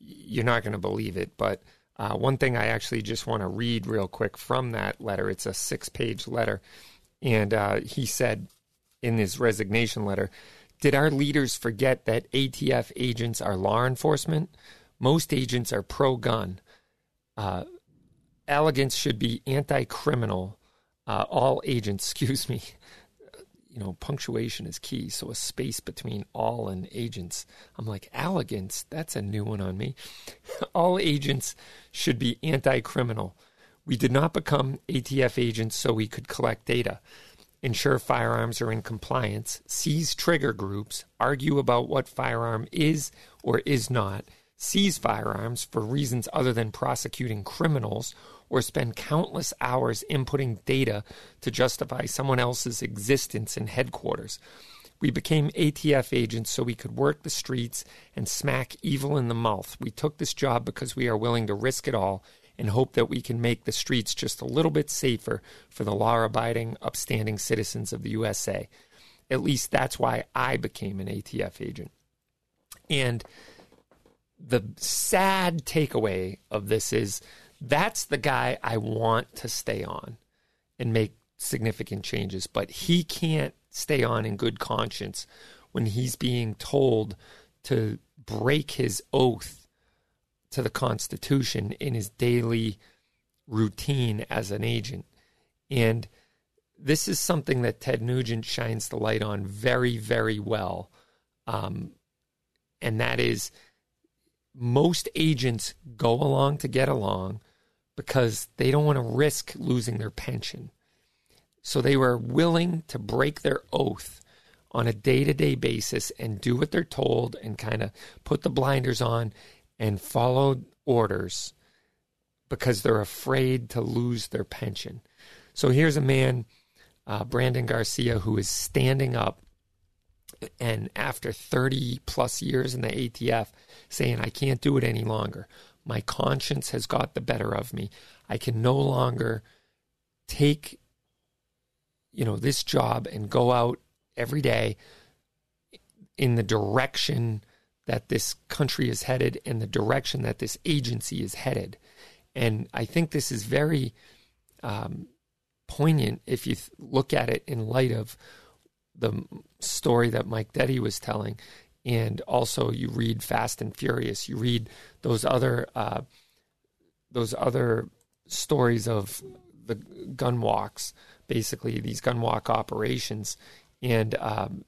you're not going to believe it, but. Uh, one thing I actually just want to read real quick from that letter. It's a six page letter. And uh, he said in his resignation letter did our leaders forget that ATF agents are law enforcement? Most agents are pro gun. Uh, elegance should be anti criminal. Uh, all agents, excuse me, you know, punctuation is key. So a space between all and agents. I'm like, elegance, that's a new one on me. all agents should be anti criminal. We did not become ATF agents so we could collect data ensure firearms are in compliance, seize trigger groups, argue about what firearm is or is not, seize firearms for reasons other than prosecuting criminals or spend countless hours inputting data to justify someone else's existence in headquarters. We became ATF agents so we could work the streets and smack evil in the mouth. We took this job because we are willing to risk it all and hope that we can make the streets just a little bit safer for the law abiding, upstanding citizens of the USA. At least that's why I became an ATF agent. And the sad takeaway of this is that's the guy I want to stay on and make significant changes, but he can't stay on in good conscience when he's being told to break his oath to the Constitution in his daily routine as an agent. And this is something that Ted Nugent shines the light on very, very well. Um, and that is most agents go along to get along because they don't want to risk losing their pension. So they were willing to break their oath on a day to day basis and do what they're told and kind of put the blinders on and follow orders because they're afraid to lose their pension. So here's a man, uh, Brandon Garcia, who is standing up and after 30 plus years in the ATF saying, I can't do it any longer. My conscience has got the better of me. I can no longer take you know this job and go out every day in the direction that this country is headed and the direction that this agency is headed. And i think this is very um, poignant if you th- look at it in light of the story that mike Detty was telling. And also you read fast and furious you read those other uh, those other stories of the gun walks basically these gun walk operations, and um,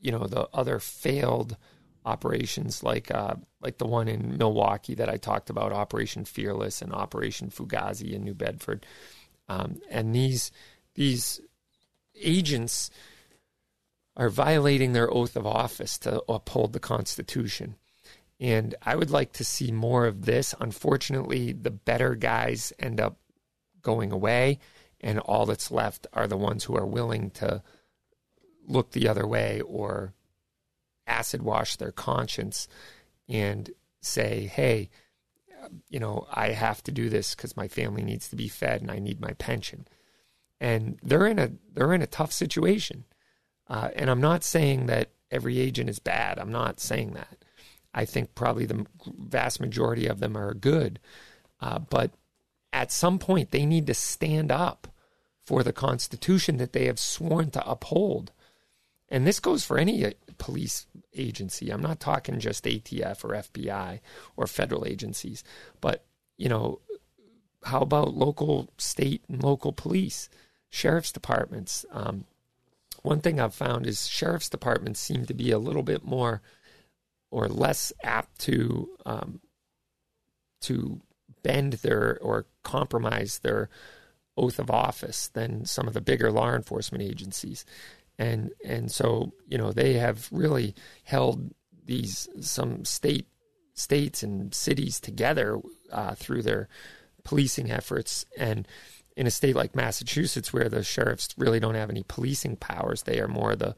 you know the other failed operations like uh, like the one in Milwaukee that I talked about, Operation Fearless and Operation Fugazi in New Bedford, um, and these these agents are violating their oath of office to uphold the Constitution. And I would like to see more of this. Unfortunately, the better guys end up going away and all that's left are the ones who are willing to look the other way or acid wash their conscience and say, hey, you know, I have to do this because my family needs to be fed and I need my pension. And they're in a they're in a tough situation. Uh, and I'm not saying that every agent is bad. I'm not saying that. I think probably the vast majority of them are good. Uh, but at some point, they need to stand up for the Constitution that they have sworn to uphold. And this goes for any police agency. I'm not talking just ATF or FBI or federal agencies, but, you know, how about local, state, and local police, sheriff's departments? Um, one thing I've found is sheriff's departments seem to be a little bit more or less apt to um, to bend their or compromise their oath of office than some of the bigger law enforcement agencies. And and so, you know, they have really held these some state states and cities together uh, through their policing efforts. And in a state like Massachusetts, where the sheriffs really don't have any policing powers, they are more the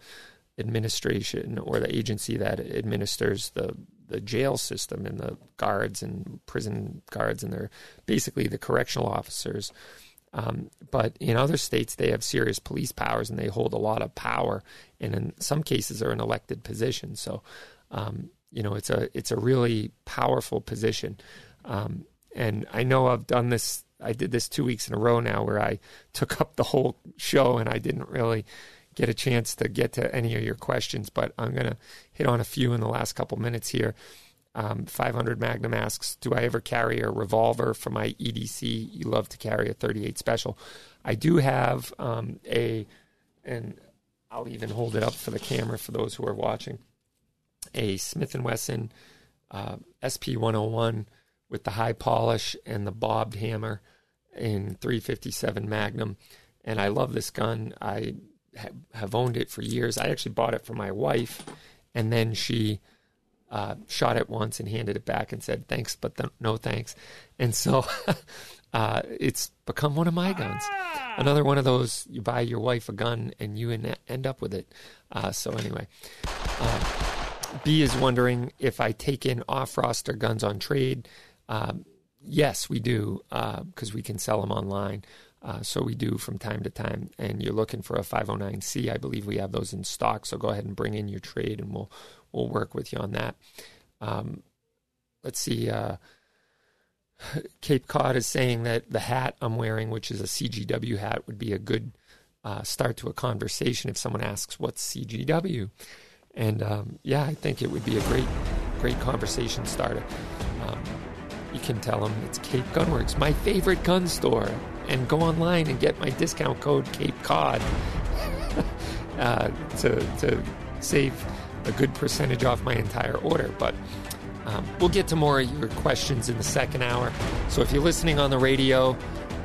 administration or the agency that administers the the jail system and the guards and prison guards, and they're basically the correctional officers um, but in other states, they have serious police powers and they hold a lot of power, and in some cases, are in elected positions. So, um, you know, it's a it's a really powerful position. Um, and I know I've done this. I did this two weeks in a row now, where I took up the whole show, and I didn't really get a chance to get to any of your questions. But I'm going to hit on a few in the last couple minutes here um, 500 Magnum asks, "Do I ever carry a revolver for my EDC? You love to carry a 38 special." I do have um, a, and I'll even hold it up for the camera for those who are watching. A Smith Wesson uh, SP 101 with the high polish and the bobbed hammer in 357 Magnum, and I love this gun. I ha- have owned it for years. I actually bought it for my wife, and then she uh, shot it once and handed it back and said thanks, but th- no thanks. And so uh, it's become one of my guns. Another one of those you buy your wife a gun and you end up with it. Uh, so anyway, uh, B is wondering if I take in off roster guns on trade. Um, yes, we do because uh, we can sell them online. Uh, so we do from time to time. And you're looking for a 509c, I believe we have those in stock. So go ahead and bring in your trade, and we'll we'll work with you on that. Um, let's see. Uh, Cape Cod is saying that the hat I'm wearing, which is a CGW hat, would be a good uh, start to a conversation if someone asks what's CGW. And um, yeah, I think it would be a great, great conversation starter. Um, you can tell them it's Cape Gunworks, my favorite gun store, and go online and get my discount code Cape Cod uh, to to save a good percentage off my entire order. But um, we'll get to more of your questions in the second hour. So if you're listening on the radio,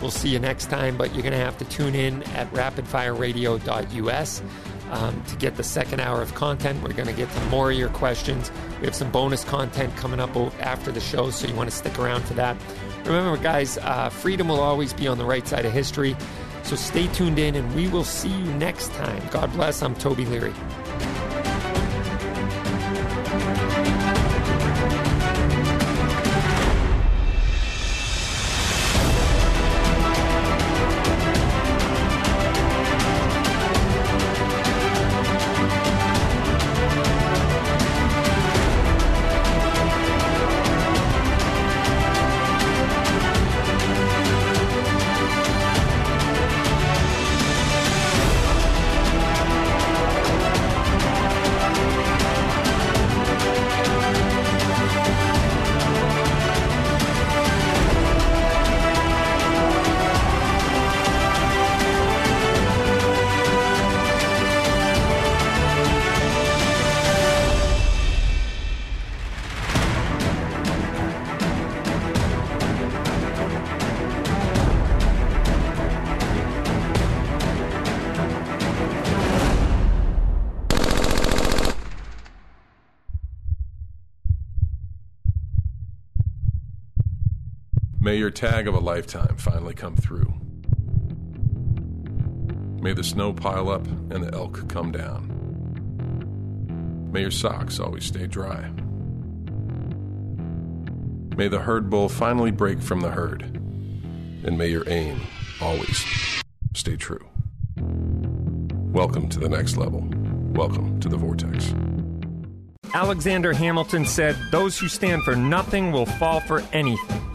we'll see you next time. But you're going to have to tune in at rapidfireradio.us um, to get the second hour of content. We're going to get to more of your questions. We have some bonus content coming up after the show, so you want to stick around for that. Remember, guys, uh, freedom will always be on the right side of history. So stay tuned in, and we will see you next time. God bless. I'm Toby Leary. Tag of a lifetime finally come through. May the snow pile up and the elk come down. May your socks always stay dry. May the herd bull finally break from the herd. And may your aim always stay true. Welcome to the next level. Welcome to the Vortex. Alexander Hamilton said, Those who stand for nothing will fall for anything.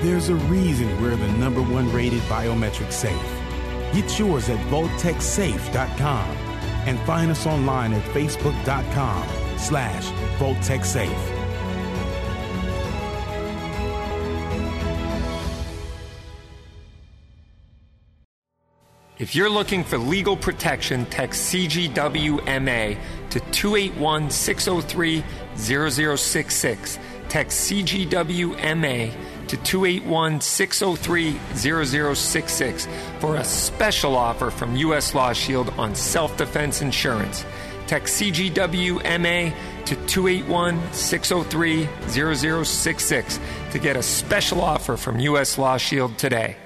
There's a reason we're the number one rated biometric safe. Get yours at VaultekSafe.com and find us online at Facebook.com slash VaultekSafe. If you're looking for legal protection, text CGWMA to 281 603 0066. Text CGWMA to 281 603 0066 for a special offer from U.S. Law Shield on self defense insurance. Text CGWMA to 281 603 0066 to get a special offer from U.S. Law Shield today.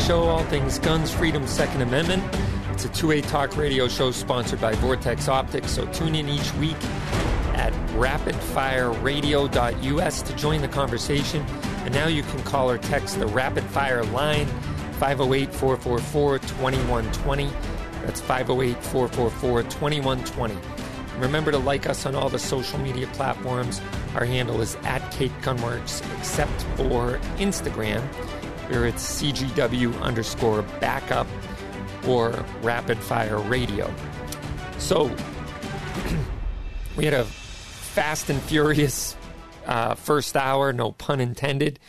Show, all things guns, freedom, Second Amendment. It's a two-way talk radio show sponsored by Vortex Optics, so tune in each week at rapidfireradio.us to join the conversation. And now you can call or text the Rapid Fire line 508 444 2120. That's 508 444 2120. Remember to like us on all the social media platforms. Our handle is at Cape Gunworks, except for Instagram, where it's CGW underscore backup or rapid fire radio. So we had a fast and furious uh, first hour, no pun intended,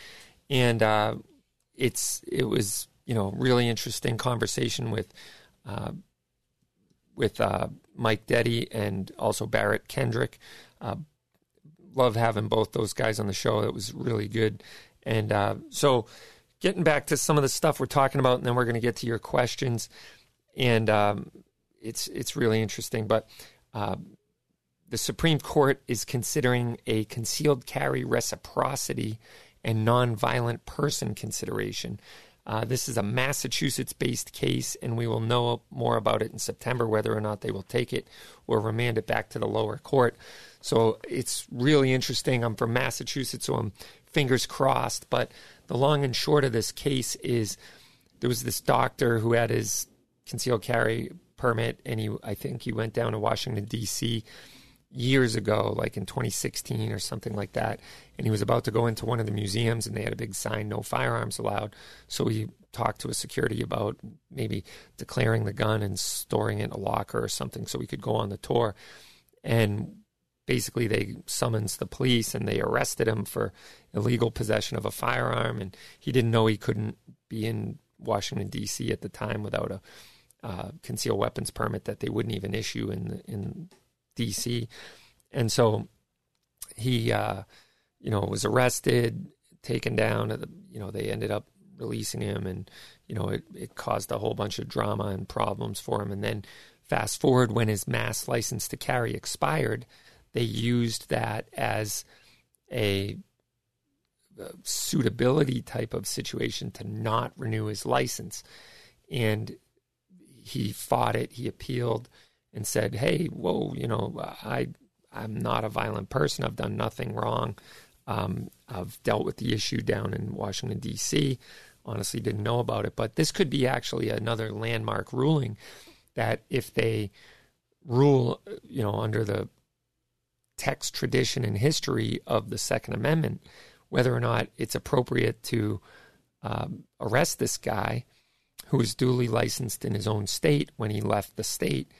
and uh, it's it was you know really interesting conversation with uh, with uh, Mike Detty and also Barrett Kendrick. Uh, love having both those guys on the show. It was really good, and uh, so getting back to some of the stuff we're talking about, and then we're going to get to your questions. And um, it's it's really interesting. But uh, the Supreme Court is considering a concealed carry reciprocity and nonviolent person consideration. Uh, this is a Massachusetts based case, and we will know more about it in September whether or not they will take it or remand it back to the lower court. So it's really interesting. I'm from Massachusetts, so I'm fingers crossed. But the long and short of this case is there was this doctor who had his concealed carry permit, and he I think he went down to Washington D.C. years ago, like in 2016 or something like that, and he was about to go into one of the museums, and they had a big sign, "No firearms allowed." So he talked to a security about maybe declaring the gun and storing it in a locker or something, so we could go on the tour, and basically they summons the police and they arrested him for illegal possession of a firearm and he didn't know he couldn't be in Washington D.C. at the time without a uh, concealed weapons permit that they wouldn't even issue in in D.C. And so he, uh, you know, was arrested, taken down. You know, they ended up releasing him, and you know, it, it caused a whole bunch of drama and problems for him. And then fast forward when his mass license to carry expired, they used that as a suitability type of situation to not renew his license. And he fought it, he appealed and said, Hey, whoa, you know, I, I'm not a violent person. I've done nothing wrong. Um, I've dealt with the issue down in Washington, D.C. Honestly, didn't know about it. But this could be actually another landmark ruling that if they rule, you know, under the text, tradition, and history of the Second Amendment, whether or not it's appropriate to um, arrest this guy who was duly licensed in his own state when he left the state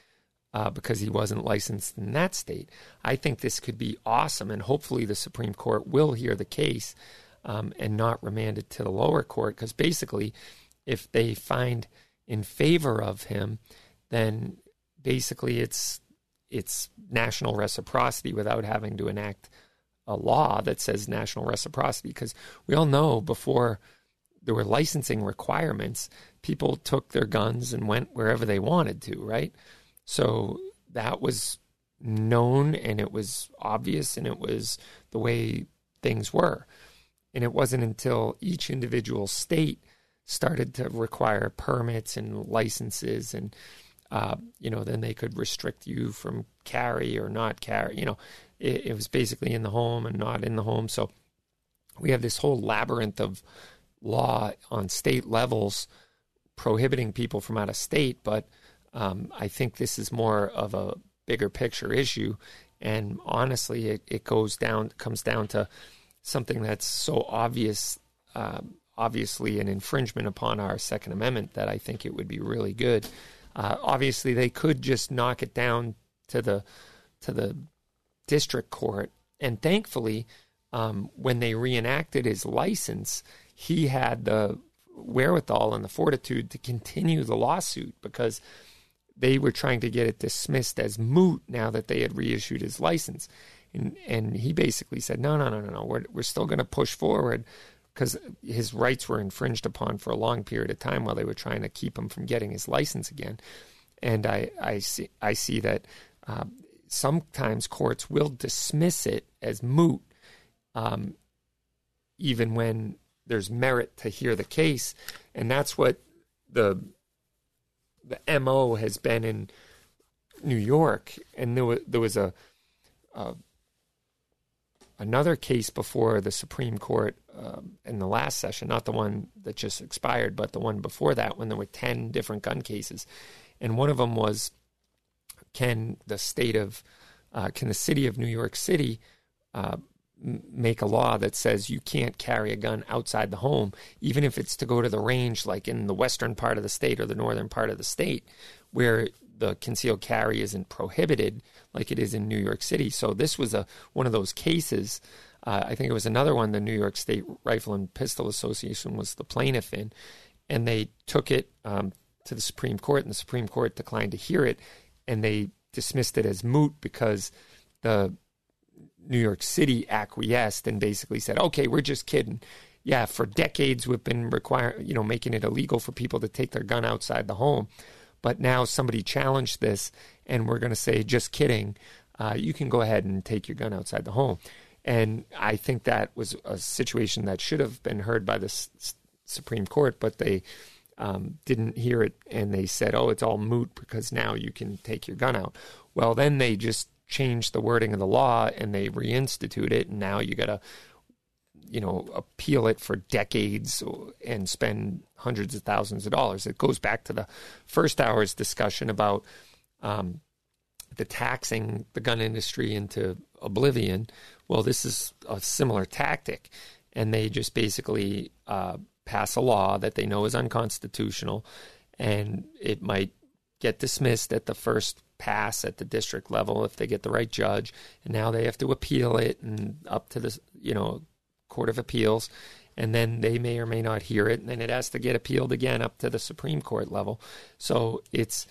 uh, because he wasn't licensed in that state. I think this could be awesome, and hopefully the Supreme Court will hear the case um, and not remand it to the lower court because basically, if they find in favor of him, then basically it's it's national reciprocity without having to enact a law that says national reciprocity. Because we all know before there were licensing requirements people took their guns and went wherever they wanted to right? So that was known and it was obvious and it was the way things were. And it wasn't until each individual state started to require permits and licenses and uh, you know, then they could restrict you from carry or not carry. You know, it, it was basically in the home and not in the home. So we have this whole labyrinth of law on state levels prohibiting people from out of state. But um, I think this is more of a bigger picture issue. And honestly, it, it goes down, comes down to something that's so obvious, uh, obviously an infringement upon our Second Amendment that I think it would be really good uh, obviously, they could just knock it down to the to the district court, and thankfully, um, when they reenacted his license, he had the wherewithal and the fortitude to continue the lawsuit because they were trying to get it dismissed as moot now that they had reissued his license. And, and he basically said, no, no, no, no, no, we're, we're still going to push forward because his rights were infringed upon for a long period of time while they were trying to keep him from getting his license again. And I, I see, I see that uh, sometimes courts will dismiss it as moot, um, even when there's merit to hear the case, and that's what the the mo has been in New York. And there was, there was a, a another case before the Supreme Court um, in the last session, not the one that just expired, but the one before that, when there were 10 different gun cases. And one of them was can the state of, uh, can the city of New York City uh, make a law that says you can't carry a gun outside the home, even if it's to go to the range, like in the western part of the state or the northern part of the state, where the concealed carry isn't prohibited like it is in New York City. So this was a one of those cases. Uh, I think it was another one. The New York State Rifle and Pistol Association was the plaintiff in, and they took it um, to the Supreme Court, and the Supreme Court declined to hear it, and they dismissed it as moot because the New York City acquiesced and basically said, "Okay, we're just kidding." Yeah, for decades we've been requiring, you know, making it illegal for people to take their gun outside the home. But now somebody challenged this, and we're going to say, just kidding. Uh, you can go ahead and take your gun outside the home. And I think that was a situation that should have been heard by the S- Supreme Court, but they um, didn't hear it and they said, oh, it's all moot because now you can take your gun out. Well, then they just changed the wording of the law and they reinstitute it, and now you got to you know, appeal it for decades and spend hundreds of thousands of dollars. It goes back to the first hour's discussion about um, the taxing the gun industry into oblivion. Well, this is a similar tactic, and they just basically uh, pass a law that they know is unconstitutional, and it might get dismissed at the first pass at the district level if they get the right judge, and now they have to appeal it and up to the you know Court of Appeals, and then they may or may not hear it, and then it has to get appealed again up to the Supreme Court level. So it's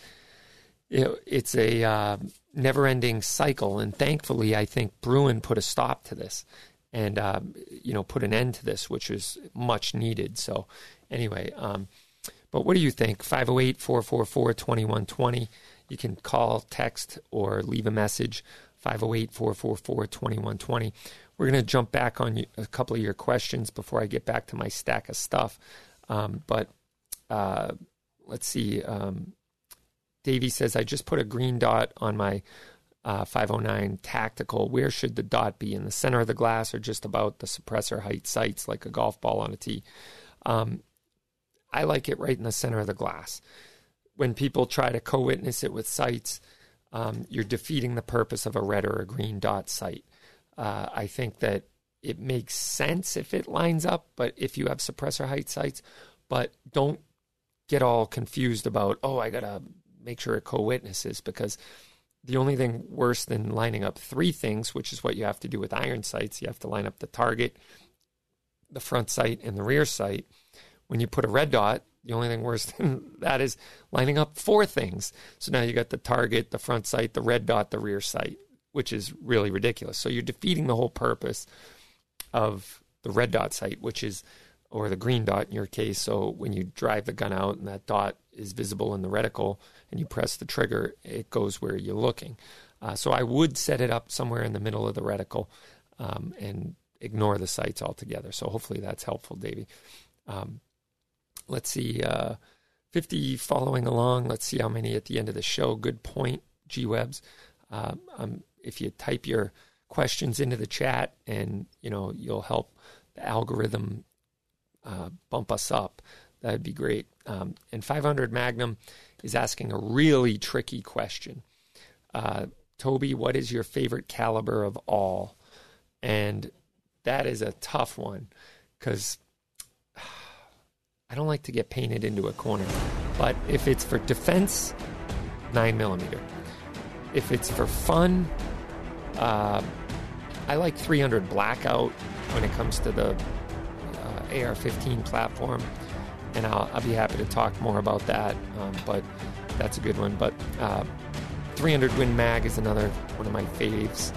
know, it's a uh, never-ending cycle, and thankfully, I think Bruen put a stop to this, and uh, you know, put an end to this, which was much needed. So, anyway, um, but what do you think? 508 444 2120. You can call, text, or leave a message. 508 444 2120. We're going to jump back on a couple of your questions before I get back to my stack of stuff. Um, but uh, let's see. Um, Davey says, I just put a green dot on my uh, 509 tactical. Where should the dot be? In the center of the glass or just about the suppressor height sights, like a golf ball on a tee? Um, I like it right in the center of the glass. When people try to co witness it with sights, um, you're defeating the purpose of a red or a green dot sight. Uh, I think that it makes sense if it lines up, but if you have suppressor height sights, but don't get all confused about, oh, I got to make sure it co witnesses because the only thing worse than lining up three things, which is what you have to do with iron sights, you have to line up the target, the front sight, and the rear sight. When you put a red dot, the only thing worse than that is lining up four things. So now you got the target, the front sight, the red dot, the rear sight which is really ridiculous. So you're defeating the whole purpose of the red dot sight, which is, or the green dot in your case. So when you drive the gun out and that dot is visible in the reticle and you press the trigger, it goes where you're looking. Uh, so I would set it up somewhere in the middle of the reticle um, and ignore the sights altogether. So hopefully that's helpful, Davey. Um, let's see, uh, 50 following along. Let's see how many at the end of the show. Good point, G Webs. Uh, I'm if you type your questions into the chat and you know you'll help the algorithm uh, bump us up that'd be great um, and 500 magnum is asking a really tricky question. Uh, toby what is your favorite caliber of all? And that is a tough one because i don't like to get painted into a corner. But if it's for defense 9 millimeter. If it's for fun uh, I like 300 Blackout when it comes to the uh, AR-15 platform, and I'll, I'll, be happy to talk more about that. Um, but that's a good one. But uh, 300 Win Mag is another one of my faves.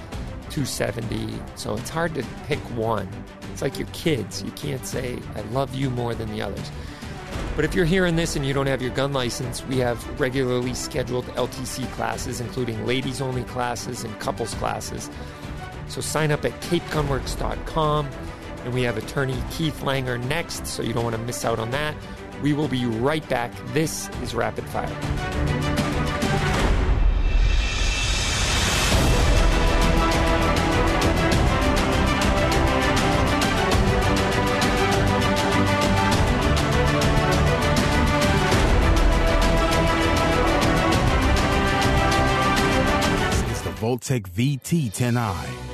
270. So it's hard to pick one. It's like your kids. You can't say, I love you more than the others. But if you're hearing this and you don't have your gun license, we have regularly scheduled LTC classes, including ladies only classes and couples classes. So sign up at capegunworks.com. And we have attorney Keith Langer next, so you don't want to miss out on that. We will be right back. This is Rapid Fire. This is the Vaultek VT10i.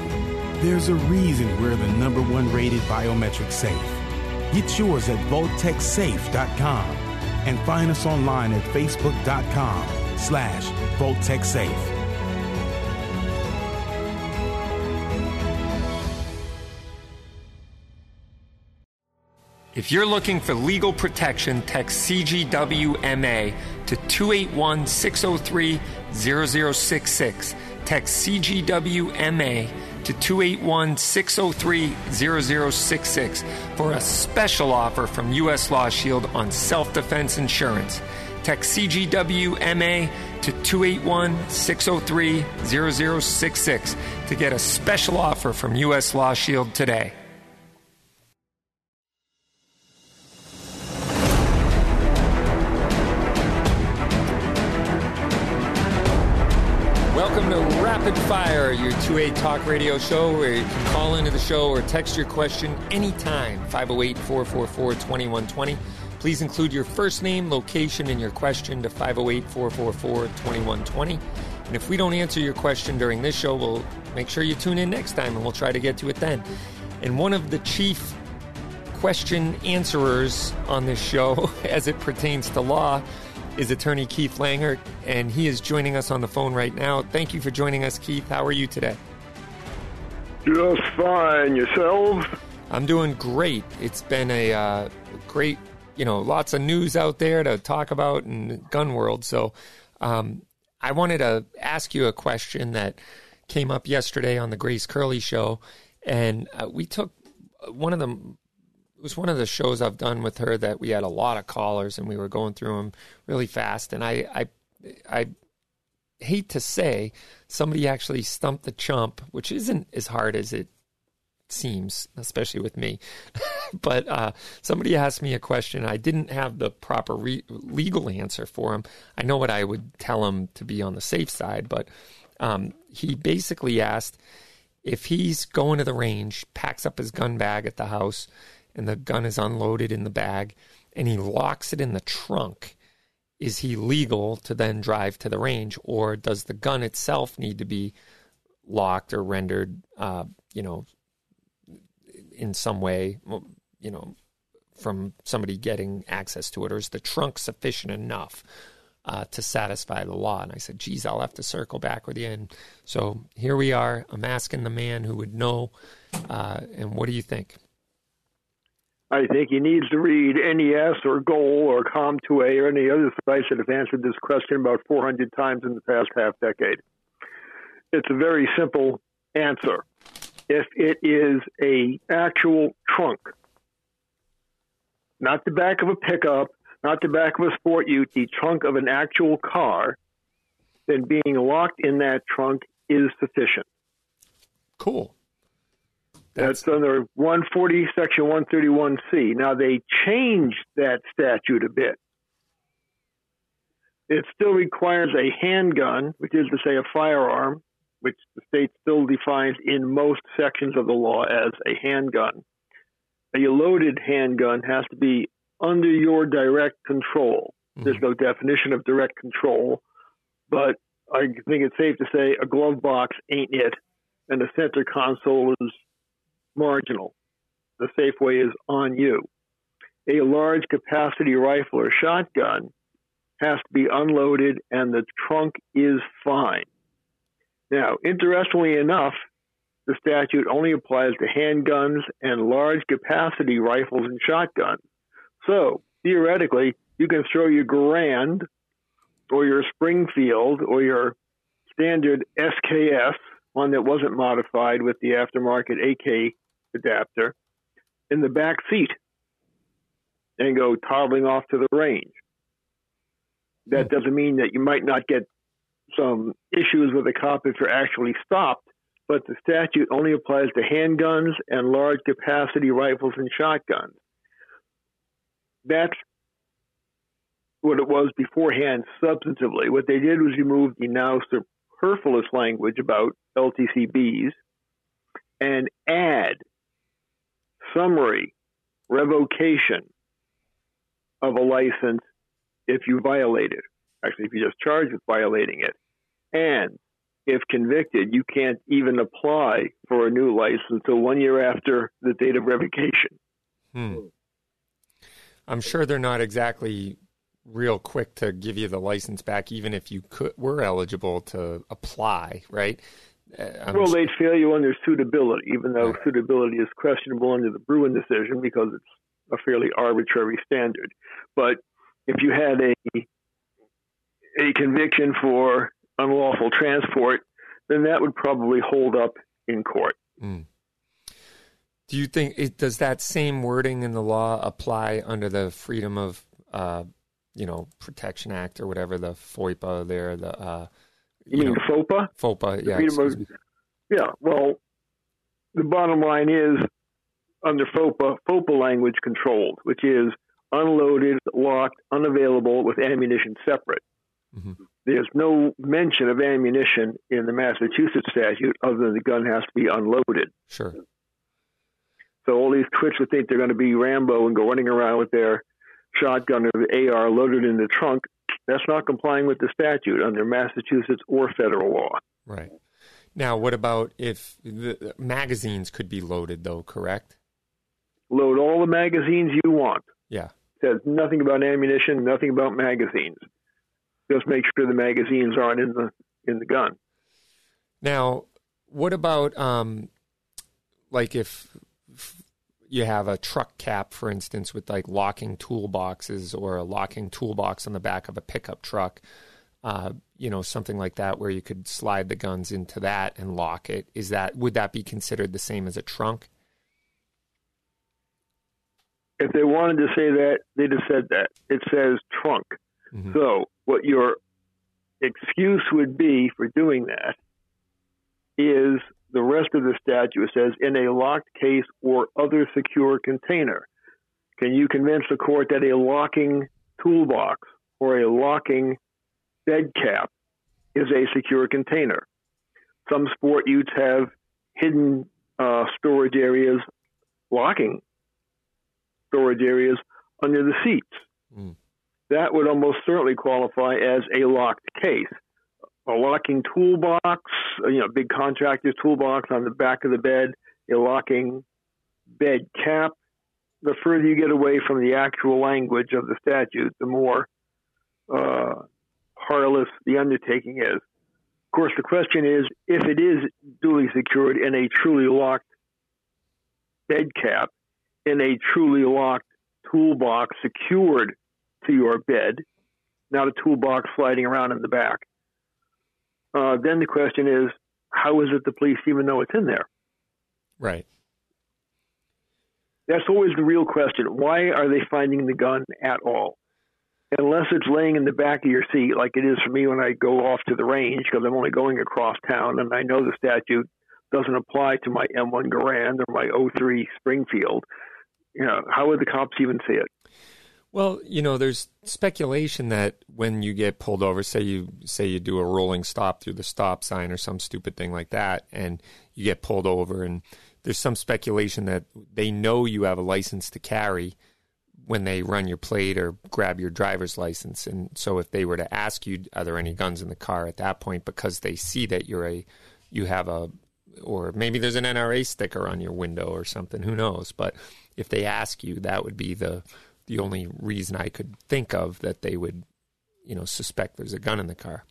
There's a reason we're the number one rated biometric safe. Get yours at VaultekSafe.com and find us online at Facebook.com slash VoltecSafe. If you're looking for legal protection, text CGWMA to 281 603 0066. Text CGWMA to 281 603 0066 for a special offer from U.S. Law Shield on self defense insurance. Text CGWMA to 281 603 0066 to get a special offer from U.S. Law Shield today. Rapid Fire, your 2A talk radio show where you can call into the show or text your question anytime, 508 444 2120. Please include your first name, location, and your question to 508 444 2120. And if we don't answer your question during this show, we'll make sure you tune in next time and we'll try to get to it then. And one of the chief question answerers on this show, as it pertains to law, is attorney Keith Langer, and he is joining us on the phone right now. Thank you for joining us, Keith. How are you today? Just fine. Yourself? I'm doing great. It's been a uh, great, you know, lots of news out there to talk about in the gun world. So um, I wanted to ask you a question that came up yesterday on the Grace Curley show. And uh, we took one of the it was one of the shows I've done with her that we had a lot of callers and we were going through them really fast. And I, I, I hate to say somebody actually stumped the chump, which isn't as hard as it seems, especially with me. but uh, somebody asked me a question. I didn't have the proper re- legal answer for him. I know what I would tell him to be on the safe side, but um, he basically asked if he's going to the range, packs up his gun bag at the house, and the gun is unloaded in the bag and he locks it in the trunk, is he legal to then drive to the range, or does the gun itself need to be locked or rendered, uh, you know, in some way, you know, from somebody getting access to it, or is the trunk sufficient enough uh, to satisfy the law? And I said, geez, I'll have to circle back with you. And so here we are. I'm asking the man who would know. Uh, and what do you think? I think he needs to read NES or Goal or Comm2A or any other sites that have answered this question about 400 times in the past half decade. It's a very simple answer. If it is a actual trunk, not the back of a pickup, not the back of a sport ute, the trunk of an actual car, then being locked in that trunk is sufficient. Cool. That's, That's under 140, section 131C. Now, they changed that statute a bit. It still requires a handgun, which is to say a firearm, which the state still defines in most sections of the law as a handgun. A loaded handgun has to be under your direct control. Mm-hmm. There's no definition of direct control, but I think it's safe to say a glove box ain't it, and the center console is marginal. The safe way is on you. A large capacity rifle or shotgun has to be unloaded, and the trunk is fine. Now, interestingly enough, the statute only applies to handguns and large capacity rifles and shotguns. So, theoretically, you can throw your Garand or your Springfield or your standard SKS, one that wasn't modified with the aftermarket AK adapter, in the back seat and go toddling off to the range. That hmm. doesn't mean that you might not get some issues with a cop if you're actually stopped, but the statute only applies to handguns and large capacity rifles and shotguns. That's what it was beforehand substantively. What they did was remove the now superfluous language about LTCBs and add summary revocation of a license if you violate it. Actually, if you just charged with violating it. And if convicted, you can't even apply for a new license until one year after the date of revocation. Hmm. I'm sure they're not exactly real quick to give you the license back, even if you could were eligible to apply, right? Uh, I'm well, they'd fail you under suitability, even though right. suitability is questionable under the Bruen decision because it's a fairly arbitrary standard. But if you had a a conviction for unlawful transport, then that would probably hold up in court. Mm. Do you think it, does that same wording in the law apply under the Freedom of uh, you know Protection Act or whatever the FOIPA there? The uh, you, you mean know, FOPA? FOPA, yeah. Of, yeah. Well, the bottom line is under FOPA, FOPA language controlled, which is unloaded, locked, unavailable with ammunition separate. Mm-hmm. There's no mention of ammunition in the Massachusetts statute other than the gun has to be unloaded. Sure. So all these twits would think they're going to be Rambo and go running around with their shotgun or the AR loaded in the trunk. That's not complying with the statute under Massachusetts or federal law. Right. Now, what about if the magazines could be loaded, though, correct? Load all the magazines you want. Yeah. It says nothing about ammunition, nothing about magazines. Just make sure the magazines aren't in the in the gun. Now, what about um, like if you have a truck cap, for instance, with like locking toolboxes or a locking toolbox on the back of a pickup truck? Uh, you know, something like that, where you could slide the guns into that and lock it. Is that would that be considered the same as a trunk? If they wanted to say that, they just said that. It says trunk. Mm-hmm. So, what your excuse would be for doing that is the rest of the statute says in a locked case or other secure container. Can you convince the court that a locking toolbox or a locking bed cap is a secure container? Some sport utes have hidden uh, storage areas, locking storage areas under the seats. Mm that would almost certainly qualify as a locked case. A locking toolbox, you know, big contractor's toolbox on the back of the bed, a locking bed cap. The further you get away from the actual language of the statute, the more uh, the undertaking is. Of course, the question is if it is duly secured in a truly locked bed cap, in a truly locked toolbox secured to your bed, not a toolbox sliding around in the back. Uh, then the question is, how is it the police even know it's in there? Right. That's always the real question. Why are they finding the gun at all? Unless it's laying in the back of your seat, like it is for me when I go off to the range, because I'm only going across town and I know the statute doesn't apply to my M1 Garand or my 03 Springfield. You know, how would the cops even see it? Well, you know, there's speculation that when you get pulled over, say you say you do a rolling stop through the stop sign or some stupid thing like that, and you get pulled over, and there's some speculation that they know you have a license to carry when they run your plate or grab your driver's license, and so if they were to ask you, are there any guns in the car at that point, because they see that you're a, you have a, or maybe there's an NRA sticker on your window or something, who knows? But if they ask you, that would be the the only reason I could think of that they would, you know, suspect there's a gun in the car.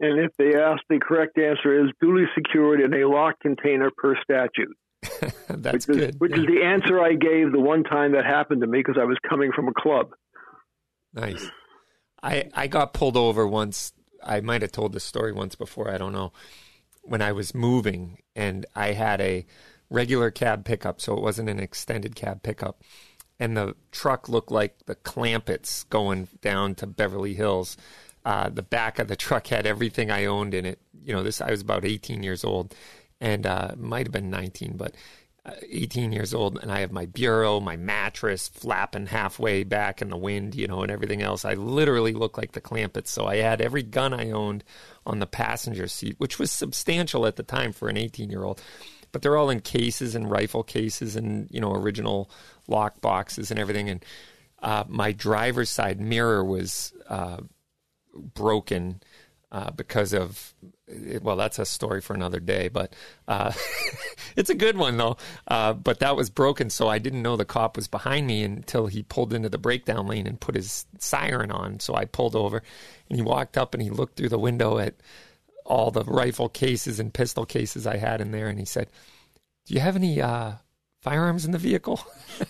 And if they ask, the correct answer is duly secured in a locked container per statute. That's which is, good. Which yeah. is the answer I gave the one time that happened to me because I was coming from a club. Nice. I I got pulled over once. I might have told this story once before. I don't know. When I was moving and I had a regular cab pickup, so it wasn't an extended cab pickup. And the truck looked like the Clampetts going down to Beverly Hills. Uh, the back of the truck had everything I owned in it. You know, this I was about 18 years old, and uh, might have been 19, but uh, 18 years old, and I have my bureau, my mattress flapping halfway back in the wind, you know, and everything else. I literally look like the Clampetts. So I had every gun I owned on the passenger seat, which was substantial at the time for an 18 year old but they're all in cases and rifle cases and you know original lock boxes and everything. And uh, my driver's side mirror was uh, broken uh, because of well, that's a story for another day. But uh, it's a good one though. Uh, but that was broken, so I didn't know the cop was behind me until he pulled into the breakdown lane and put his siren on. So I pulled over, and he walked up and he looked through the window at all the rifle cases and pistol cases I had in there, and he said, "Do you have any uh, firearms in the vehicle?"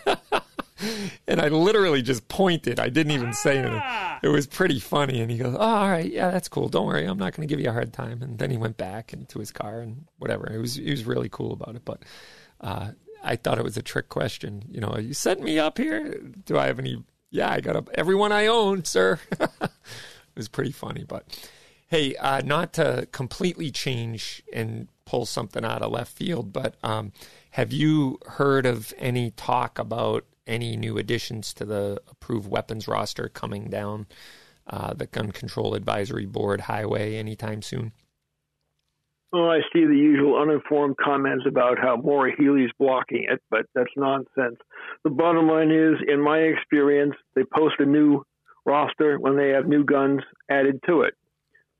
and I literally just pointed. I didn't even say anything. It was pretty funny, and he goes, "Oh, all right, yeah, that's cool. Don't worry, I'm not going to give you a hard time." And then he went back into his car and whatever. It was he was really cool about it, but. Uh, I thought it was a trick question. You know, you set me up here. Do I have any? Yeah, I got a, everyone I own, sir. it was pretty funny, but Hey, uh, not to completely change and pull something out of left field, but um, have you heard of any talk about any new additions to the approved weapons roster coming down uh, the Gun Control Advisory Board highway anytime soon? Well, I see the usual uninformed comments about how Maura Healey's blocking it, but that's nonsense. The bottom line is, in my experience, they post a new roster when they have new guns added to it.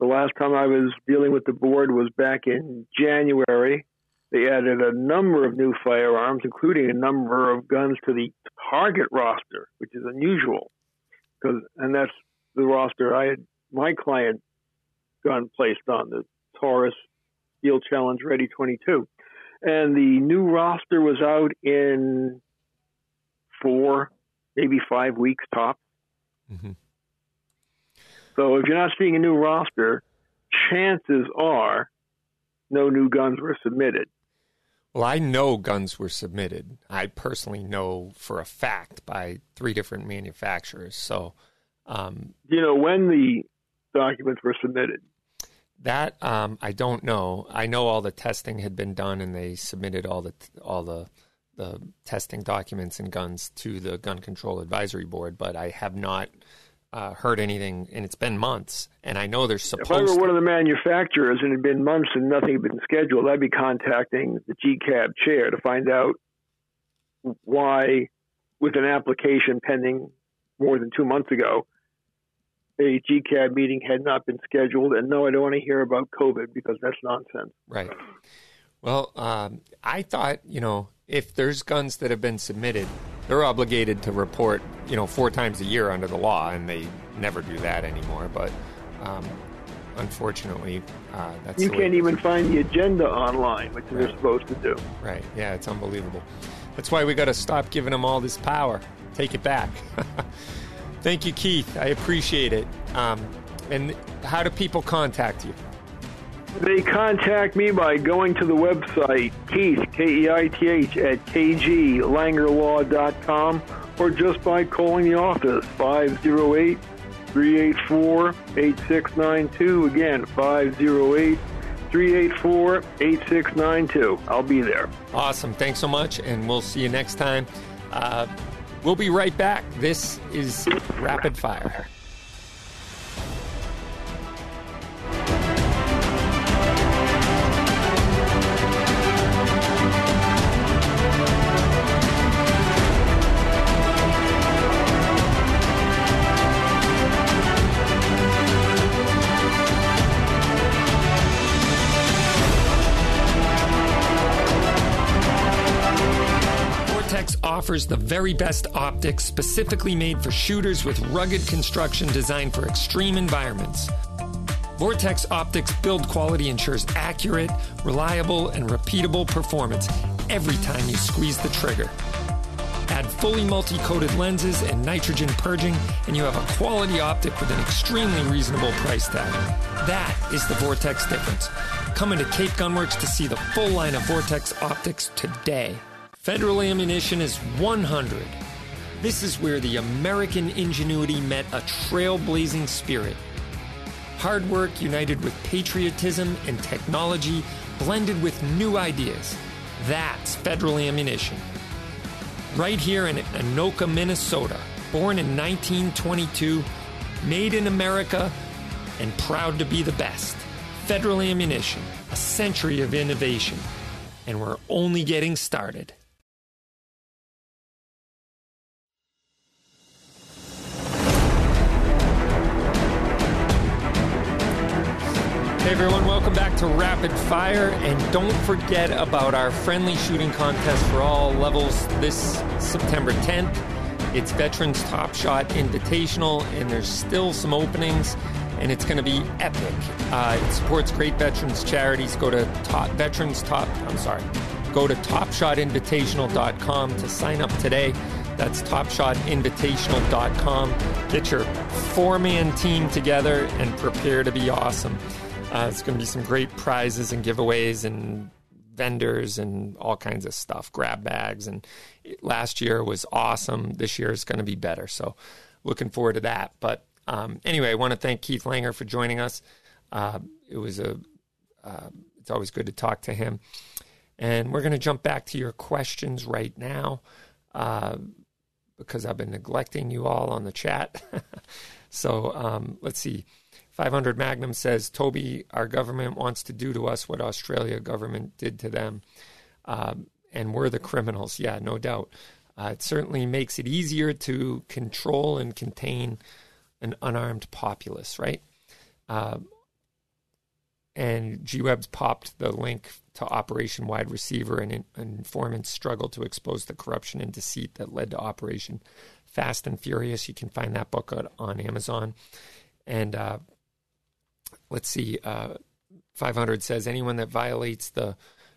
The last time I was dealing with the board was back in January. They added a number of new firearms, including a number of guns to the target roster, which is unusual. Because, and that's the roster I had my client gun placed on, the Taurus Steel Challenge Ready 22. And the new roster was out in four, maybe five weeks top. Mm-hmm. So if you're not seeing a new roster, chances are no new guns were submitted. Well, I know guns were submitted. I personally know for a fact by three different manufacturers. So, um, you know when the documents were submitted. That um, I don't know. I know all the testing had been done, and they submitted all the all the the testing documents and guns to the Gun Control Advisory Board, but I have not uh, heard anything, and it's been months. And I know they're supposed. If I were one of the manufacturers and it had been months and nothing had been scheduled, I'd be contacting the GCAB chair to find out why, with an application pending more than two months ago, a GCAB meeting had not been scheduled. And no, I don't want to hear about COVID because that's nonsense. Right. Well, um, I thought, you know, if there's guns that have been submitted, they're obligated to report, you know, four times a year under the law, and they never do that anymore. But um, unfortunately, uh, that's you can't even find the agenda online, which right. they're supposed to do. Right? Yeah, it's unbelievable. That's why we got to stop giving them all this power. Take it back. Thank you, Keith. I appreciate it. Um, and how do people contact you? They contact me by going to the website Keith, K-E-I-T-H, at kglangerlaw.com or just by calling the office, 508 384 8692. Again, 508 384 8692. I'll be there. Awesome. Thanks so much, and we'll see you next time. Uh, we'll be right back. This is Rapid Fire. Offers the very best optics specifically made for shooters with rugged construction designed for extreme environments. Vortex Optics build quality ensures accurate, reliable, and repeatable performance every time you squeeze the trigger. Add fully multi coated lenses and nitrogen purging, and you have a quality optic with an extremely reasonable price tag. That is the Vortex difference. Come into Cape Gunworks to see the full line of Vortex optics today. Federal ammunition is 100. This is where the American ingenuity met a trailblazing spirit. Hard work united with patriotism and technology blended with new ideas. That's federal ammunition. Right here in Anoka, Minnesota, born in 1922, made in America, and proud to be the best. Federal ammunition, a century of innovation, and we're only getting started. Hey everyone, welcome back to Rapid Fire. And don't forget about our friendly shooting contest for all levels this September 10th. It's Veterans Top Shot Invitational, and there's still some openings, and it's going to be epic. Uh, it supports great veterans charities. Go to top, Veterans Top, I'm sorry, go to topshotinvitational.com to sign up today. That's topshotinvitational.com. Get your four man team together and prepare to be awesome. Uh, it's going to be some great prizes and giveaways and vendors and all kinds of stuff, grab bags. And last year was awesome. This year is going to be better. So looking forward to that. But um, anyway, I want to thank Keith Langer for joining us. Uh, it was a, uh, it's always good to talk to him. And we're going to jump back to your questions right now uh, because I've been neglecting you all on the chat. so um, let's see. 500 Magnum says, Toby, our government wants to do to us what Australia government did to them. Um, and we're the criminals. Yeah, no doubt. Uh, it certainly makes it easier to control and contain an unarmed populace, right? Uh, and G-Web's popped the link to Operation Wide Receiver and, and informants struggle to expose the corruption and deceit that led to Operation Fast and Furious. You can find that book on Amazon. And uh, let's see, uh, 500 says anyone that violates the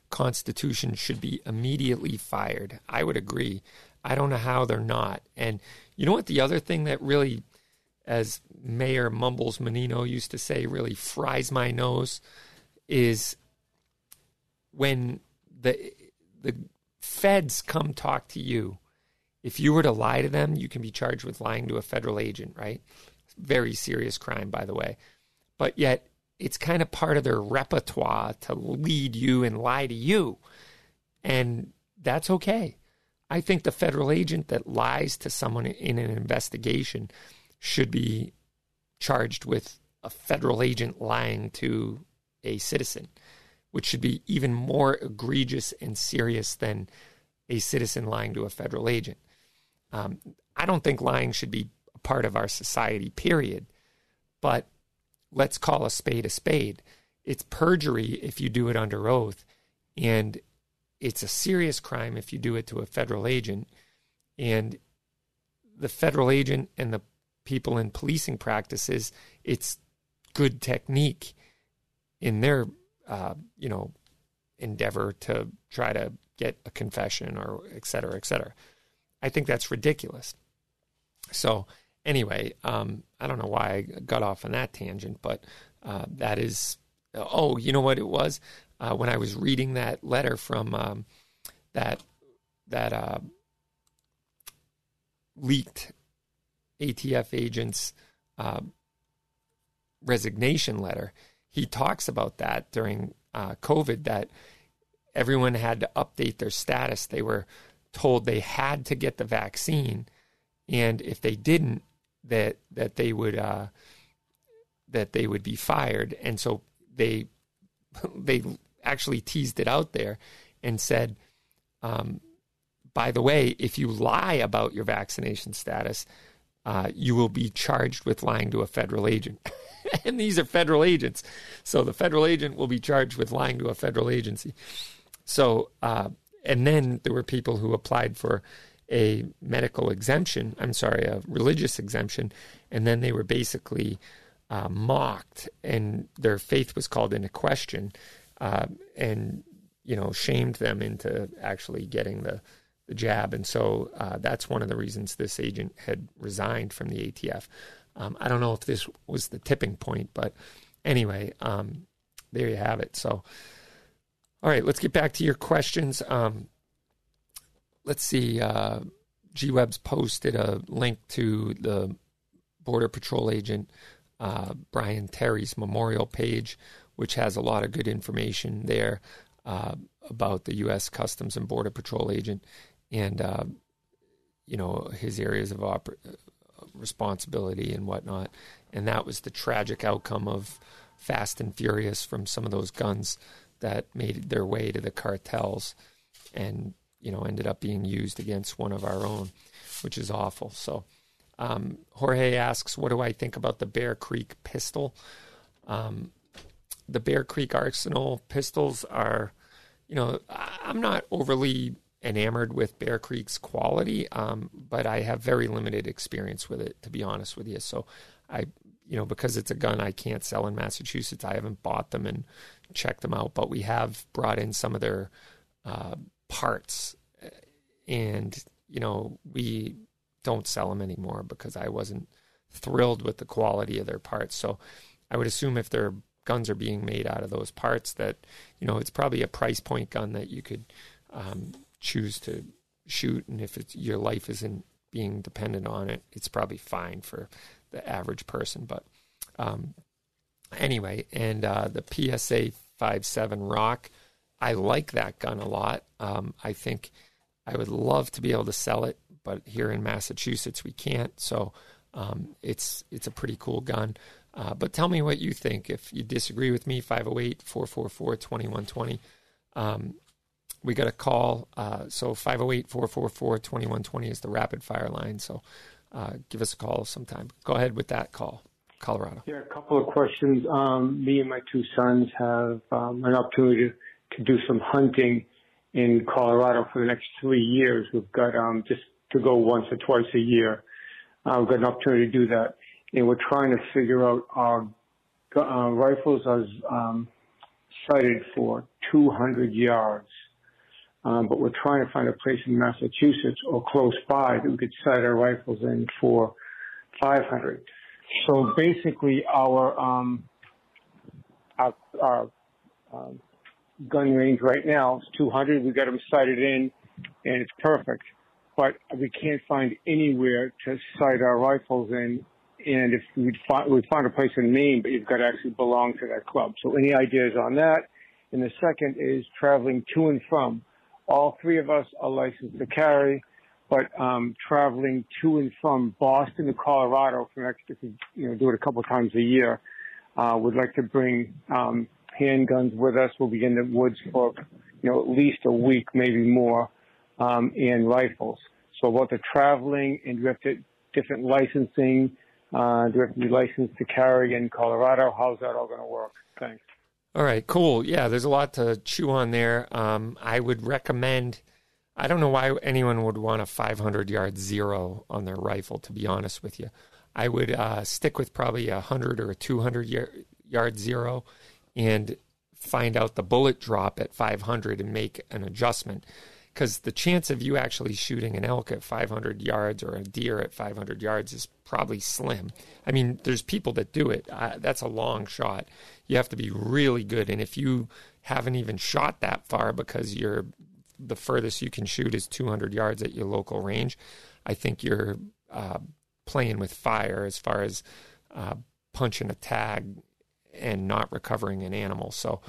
Constitution should be immediately fired. I would agree. I don't know how they're not. And you know what? The other thing that really, as Mayor Mumbles Menino used to say, really fries my nose is when the the feds come talk to you. If you were to lie to them, you can be charged with lying to a federal agent, right? Very serious crime, by the way but yet it's kind of part of their repertoire to lead you and lie to you. And that's okay. I think the federal agent that lies to someone in an investigation should be charged with a federal agent lying to a citizen, which should be even more egregious and serious than a citizen lying to a federal agent. Um, I don't think lying should be a part of our society, period. But let's call a spade a spade. It's perjury if you do it under oath, and it's a serious crime if you do it to a federal agent. And the federal agent and the people in policing practices, it's good technique in their, uh, you know, endeavor to try to get a confession or et cetera, et cetera. I think that's ridiculous. So anyway, um, I don't know why I got off on that tangent, but uh, that is oh, you know what it was uh, when I was reading that letter from um, that that uh, leaked ATF agent's uh, resignation letter. He talks about that during uh, COVID that everyone had to update their status. They were told they had to get the vaccine, and if they didn't, that that they would uh, that they would be fired. And so they they actually teased it out there and said, um, by the way, if you lie about your vaccination status, uh, you will be charged with lying to a federal agent. and these are federal agents. So the federal agent will be charged with lying to a federal agency. So, uh, and then there were people who applied for a medical exemption, I'm sorry, a religious exemption, and then they were basically uh, mocked and their faith was called into question uh, and, you know, shamed them into actually getting the, the jab. And so uh, that's one of the reasons this agent had resigned from the ATF. Um, I don't know if this was the tipping point, but anyway, um, there you have it. So, all right, let's get back to your questions. Um, let's see. Uh, G-Web's posted a link to the Border Patrol agent uh, Brian Terry's memorial page, which has a lot of good information there uh, about the U.S. Customs and Border Patrol agent and uh, you know his areas of oper- responsibility and whatnot. And that was the tragic outcome of Fast and Furious from some of those guns that made their way to the cartels and you know ended up being used against one of our own, which is awful. So. Um, Jorge asks, "What do I think about the Bear Creek pistol?" Um, the Bear Creek Arsenal pistols are, you know, I'm not overly enamored with Bear Creek's quality, um, but I have very limited experience with it, to be honest with you. So I, you know, because it's a gun I can't sell in Massachusetts, I haven't bought them and checked them out. But we have brought in some of their uh, parts, and you know, we don't sell them anymore because I wasn't thrilled with the quality of their parts. So I would assume if their guns are being made out of those parts, that you know, it's probably a price point gun that you could um, choose to shoot, and if it's, your life isn't being dependent on it, it's probably fine for the average person. But um, anyway, and uh, the PSA 57 Rock, I like that gun a lot. Um, I think I would love to be able to sell it, but here in Massachusetts we can't. So um, it's it's a pretty cool gun. Uh, but tell me what you think. If you disagree with me, 508 444 2120. Um, we got a call. Uh, so 508 444 2120 is the rapid fire line. So uh, give us a call sometime. Go ahead with that call, Colorado. Yeah, a couple of questions. Um, me and my two sons have um, an opportunity to, to, do some hunting in Colorado for the next three years. We've got um, just to go once or twice a year. Uh, we've got an opportunity to do that. And we're trying to figure out our uh, rifles are um, sighted for 200 yards. Um, but we're trying to find a place in Massachusetts or close by that we could sight our rifles in for 500. So basically, our um, our, our um, gun range right now is 200. We got them sighted in, and it's perfect. But we can't find anywhere to sight our rifles in. And if we'd find, we'd find a place in Maine, but you've got to actually belong to that club. So any ideas on that? And the second is traveling to and from all three of us are licensed to carry, but um, traveling to and from Boston to Colorado for next, we you know do it a couple times a year, uh, would like to bring um, handguns with us. We'll be in the woods for you know at least a week, maybe more, um, and rifles. So about the traveling and we have to different licensing? Uh, do we have to be licensed to carry in Colorado? How's that all going to work? Thanks. All right, cool. Yeah, there's a lot to chew on there. Um, I would recommend. I don't know why anyone would want a 500 yard zero on their rifle. To be honest with you, I would uh, stick with probably a 100 or a 200 yard zero, and find out the bullet drop at 500 and make an adjustment. because the chance of you actually shooting an elk at 500 yards or a deer at 500 yards is probably slim. I mean, there's people that do it. Uh, that's a long shot. You have to be really good, and if you haven't even shot that far because you're the furthest you can shoot is 200 yards at your local range, I think you're uh, playing with fire as far as uh, punching a tag and not recovering an animal. So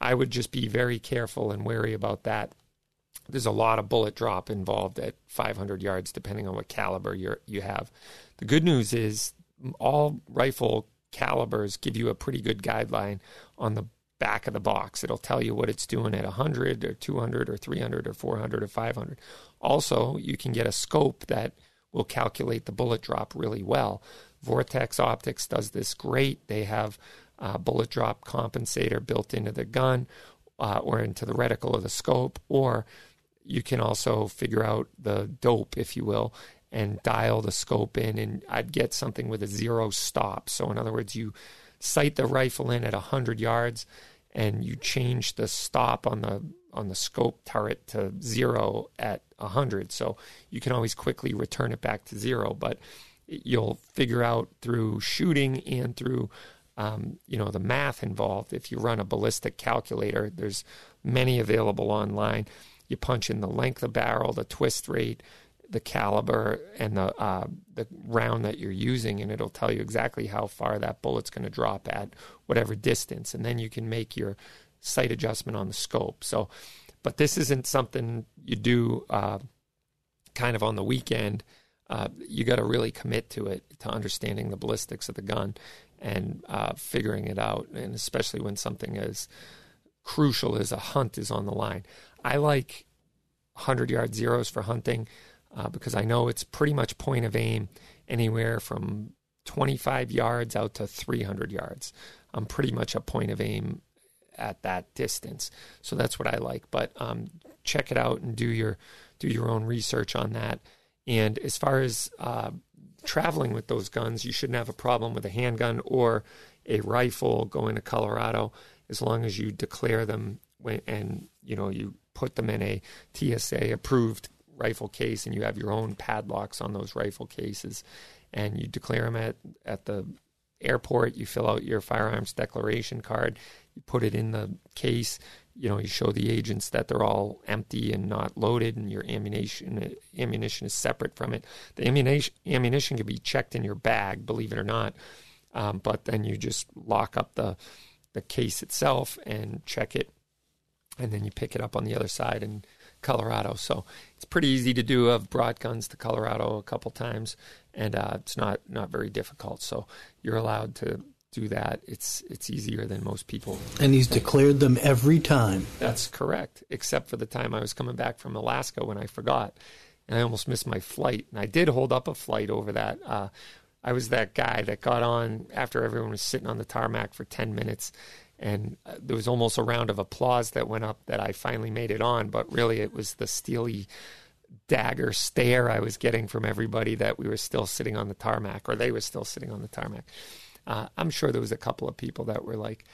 I would just be very careful and wary about that. There's a lot of bullet drop involved at 500 yards, depending on what caliber you you have. The good news is all rifle calibers give you a pretty good guideline on the back of the box. It'll tell you what it's doing at 100 or 200 or 300 or 400 or 500. Also, you can get a scope that will calculate the bullet drop really well. Vortex Optics does this great. They have a bullet drop compensator built into the gun uh, or into the reticle of the scope, or you can also figure out the dope, if you will, and dial the scope in. And I'd get something with a zero stop. So, in other words, you sight the rifle in at 100 yards and you change the stop on the on the scope turret to zero at 100 so you can always quickly return it back to zero but you'll figure out through shooting and through um, you know the math involved if you run a ballistic calculator there's many available online you punch in the length of barrel the twist rate the caliber and the uh, the round that you're using, and it'll tell you exactly how far that bullet's going to drop at whatever distance, and then you can make your sight adjustment on the scope. So, but this isn't something you do uh, kind of on the weekend. Uh, you got to really commit to it to understanding the ballistics of the gun and uh, figuring it out, and especially when something as crucial as a hunt is on the line. I like 100 yard zeros for hunting uh, because I know it's pretty much point of aim anywhere from 25 yards out to 300 yards. I'm pretty much a point of aim at that distance, so that's what I like. But um, check it out and do your do your own research on that. And as far as uh, traveling with those guns, you shouldn't have a problem with a handgun or a rifle going to Colorado as long as you declare them and you know you put them in a TSA approved rifle case and you have your own padlocks on those rifle cases and you declare them at, at the airport you fill out your firearms declaration card you put it in the case you know you show the agents that they're all empty and not loaded and your ammunition ammunition is separate from it the ammunition ammunition can be checked in your bag believe it or not um, but then you just lock up the the case itself and check it and then you pick it up on the other side in Colorado. So it's pretty easy to do. I've brought guns to Colorado a couple times, and uh, it's not not very difficult. So you're allowed to do that. It's it's easier than most people. And he's declared them every time. That's correct, except for the time I was coming back from Alaska when I forgot, and I almost missed my flight. And I did hold up a flight over that. Uh, I was that guy that got on after everyone was sitting on the tarmac for ten minutes and uh, there was almost a round of applause that went up that I finally made it on, but really it was the steely dagger stare I was getting from everybody that we were still sitting on the tarmac, or they were still sitting on the tarmac. Uh, I'm sure there was a couple of people that were like,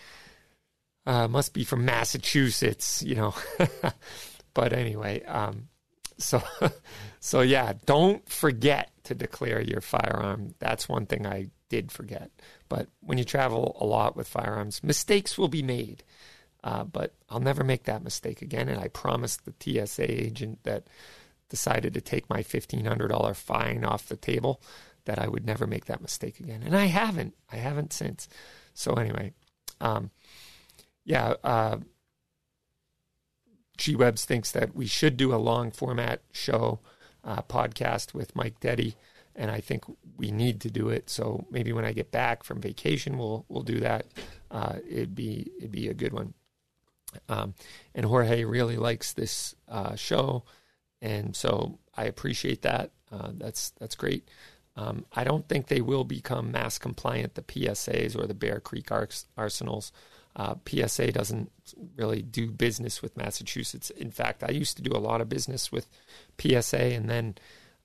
uh, "Must be from Massachusetts," you know. but anyway, um, so so yeah, don't forget to declare your firearm. That's one thing I did forget. But when you travel a lot with firearms, mistakes will be made. Uh, but I'll never make that mistake again. And I promised the TSA agent that decided to take my $1,500 fine off the table that I would never make that mistake again. And I haven't. I haven't since. So, anyway, um, yeah, uh, G Webs thinks that we should do a long format show uh, podcast with Mike Detty and I think we need to do it. So maybe when I get back from vacation, we'll we'll do that. Uh, it'd be it'd be a good one. Um, and Jorge really likes this uh, show, and so I appreciate that. Uh, that's that's great. Um, I don't think they will become mass compliant, the PSAs or the Bear Creek arsenals. Uh, PSA doesn't really do business with Massachusetts. In fact, I used to do a lot of business with PSA, and then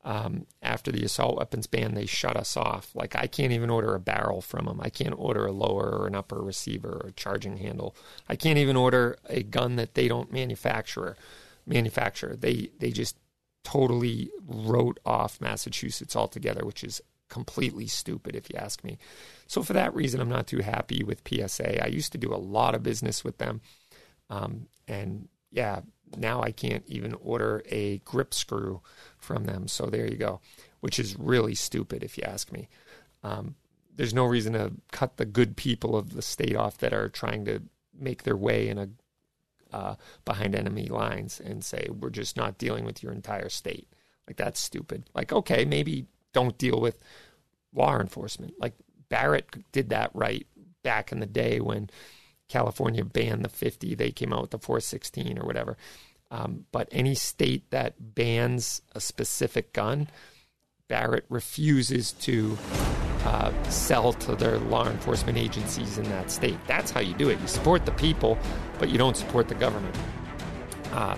um, after the assault weapons ban, they shut us off. Like I can't even order a barrel from them. I can't order a lower or an upper receiver or a charging handle. I can't even order a gun that they don't manufacture manufacturer. They they just totally wrote off Massachusetts altogether, which is completely stupid if you ask me. So for that reason, I'm not too happy with PSA. I used to do a lot of business with them, um, and yeah, now I can't even order a grip screw from them. So there you go, which is really stupid if you ask me. Um, there's no reason to cut the good people of the state off that are trying to make their way in a uh, behind enemy lines and say we're just not dealing with your entire state. Like that's stupid. Like okay, maybe don't deal with law enforcement. Like Barrett did that right back in the day when California banned the 50. They came out with the 416 or whatever. Um, but any state that bans a specific gun, Barrett refuses to uh, sell to their law enforcement agencies in that state. That's how you do it. You support the people, but you don't support the government. Uh,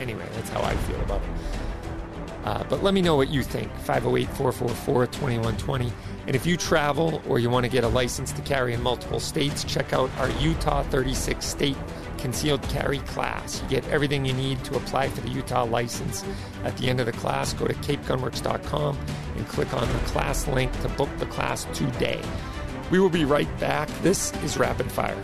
anyway, that's how I feel about it. Uh, but let me know what you think. 508 444 2120. And if you travel or you want to get a license to carry in multiple states, check out our Utah 36 state concealed carry class. You get everything you need to apply for the Utah license. At the end of the class, go to capegunworks.com and click on the class link to book the class today. We will be right back. This is Rapid Fire.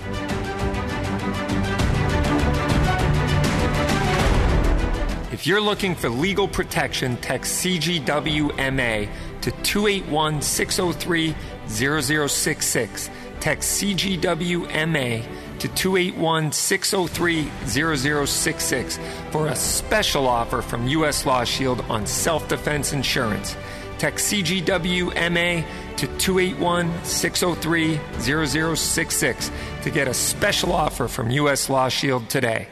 If you're looking for legal protection, text CGWMA to 281 603 0066. Text CGWMA to 281 603 0066 for a special offer from U.S. Law Shield on self defense insurance. Text CGWMA to 281 603 0066 to get a special offer from U.S. Law Shield today.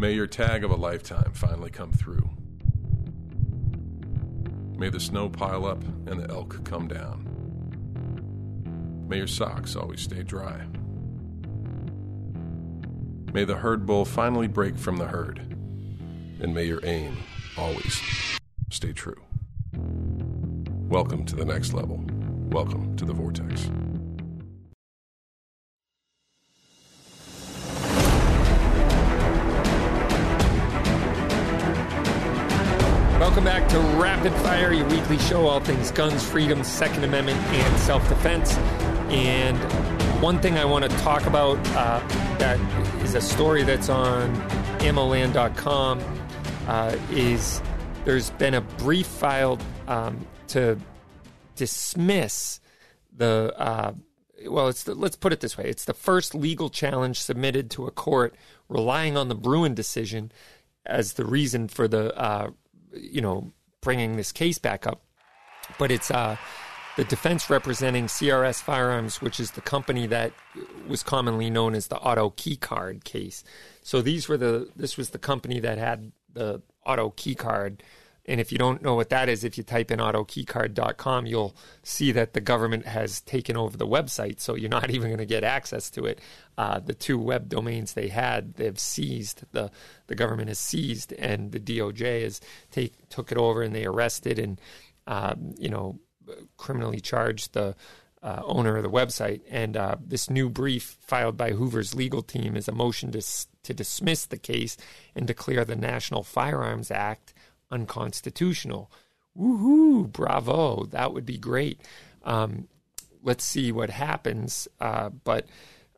May your tag of a lifetime finally come through. May the snow pile up and the elk come down. May your socks always stay dry. May the herd bull finally break from the herd. And may your aim always stay true. Welcome to the next level. Welcome to the Vortex. Welcome back to Rapid Fire, your weekly show, all things guns, freedom, Second Amendment, and self defense. And one thing I want to talk about uh, that is a story that's on ammoland.com uh, is there's been a brief filed um, to dismiss the. Uh, well, it's the, let's put it this way: it's the first legal challenge submitted to a court relying on the Bruen decision as the reason for the uh, you know, bringing this case back up. But it's uh, the defense representing CRS Firearms, which is the company that was commonly known as the auto key card case. So these were the this was the company that had the auto key card and if you don't know what that is, if you type in autokeycard.com, you'll see that the government has taken over the website. So you're not even going to get access to it. Uh, the two web domains they had, they've seized. The, the government has seized, and the DOJ has take, took it over and they arrested and, um, you know, criminally charged the uh, owner of the website. And uh, this new brief filed by Hoover's legal team is a motion to, to dismiss the case and declare the National Firearms Act unconstitutional. Woohoo! Bravo! That would be great. Um, let's see what happens. Uh, but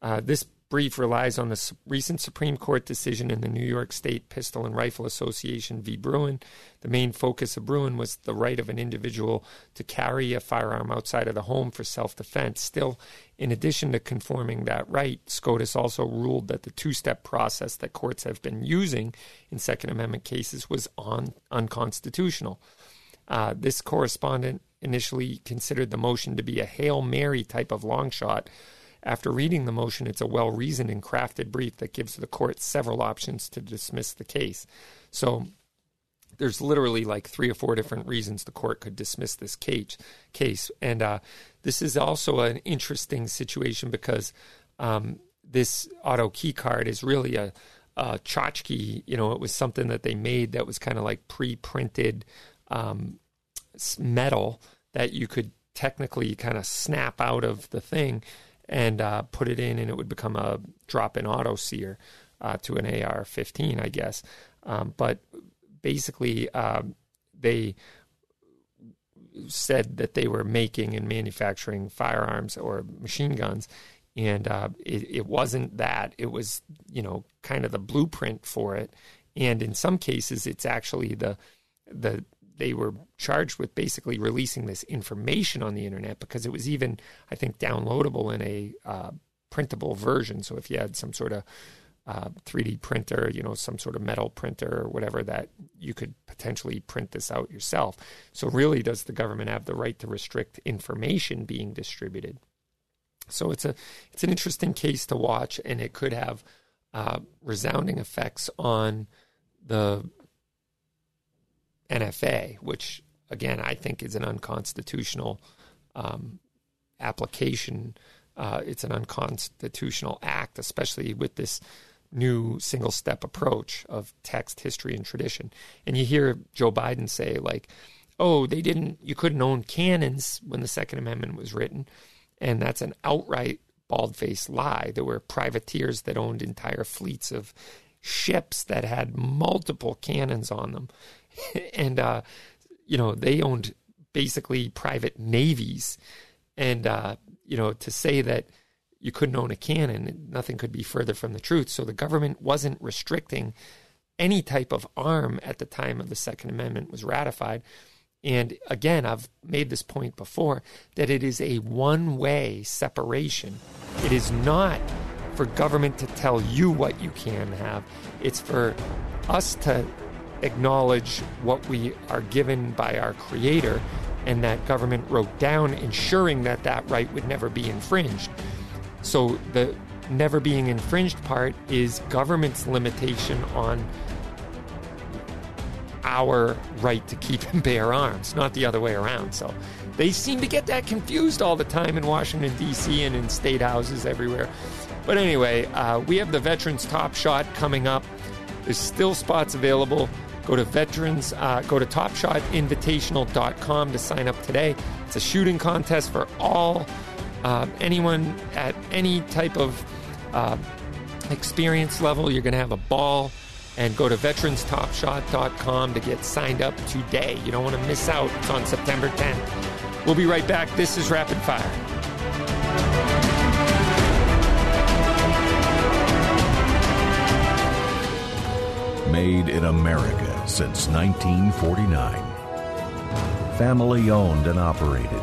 uh, this brief relies on the recent Supreme Court decision in the New York State Pistol and Rifle Association v. Bruen. The main focus of Bruen was the right of an individual to carry a firearm outside of the home for self defense. Still, in addition to conforming that right, SCOTUS also ruled that the two step process that courts have been using in Second Amendment cases was on, unconstitutional. Uh, this correspondent initially considered the motion to be a Hail Mary type of long shot after reading the motion, it's a well reasoned and crafted brief that gives the court several options to dismiss the case. So there's literally like three or four different reasons the court could dismiss this case. Case, and uh, this is also an interesting situation because um, this auto key card is really a, a tchotchke. You know, it was something that they made that was kind of like pre-printed um, metal that you could technically kind of snap out of the thing and uh, put it in, and it would become a drop-in auto sear uh, to an AR-15, I guess. Um, but basically, uh, they said that they were making and manufacturing firearms or machine guns, and uh, it, it wasn't that. It was, you know, kind of the blueprint for it, and in some cases, it's actually the the they were charged with basically releasing this information on the internet because it was even, I think, downloadable in a uh, printable version. So if you had some sort of uh, 3D printer, you know, some sort of metal printer or whatever, that you could potentially print this out yourself. So, really, does the government have the right to restrict information being distributed? So, it's a it's an interesting case to watch, and it could have uh, resounding effects on the NFA, which again I think is an unconstitutional um, application. Uh, it's an unconstitutional act, especially with this new single step approach of text, history, and tradition. And you hear Joe Biden say, like, oh, they didn't, you couldn't own cannons when the Second Amendment was written. And that's an outright bald faced lie. There were privateers that owned entire fleets of ships that had multiple cannons on them. and, uh, you know, they owned basically private navies. And, uh, you know, to say that you couldn't own a cannon, nothing could be further from the truth. So the government wasn't restricting any type of arm at the time of the Second Amendment was ratified. And again, I've made this point before that it is a one way separation. It is not for government to tell you what you can have, it's for us to acknowledge what we are given by our Creator and that government wrote down, ensuring that that right would never be infringed. So the never being infringed part is government's limitation on our right to keep and bear arms, not the other way around. So they seem to get that confused all the time in Washington, D.C., and in state houses everywhere. But anyway, uh, we have the Veterans Top Shot coming up. There's still spots available. Go to veterans, uh, go to topshotinvitational.com to sign up today. It's a shooting contest for all uh, anyone at any type of uh, experience level. You're going to have a ball. And go to veteranstopshot.com to get signed up today. You don't want to miss out. It's on September 10th. We'll be right back. This is Rapid Fire. Made in America since 1949. Family owned and operated.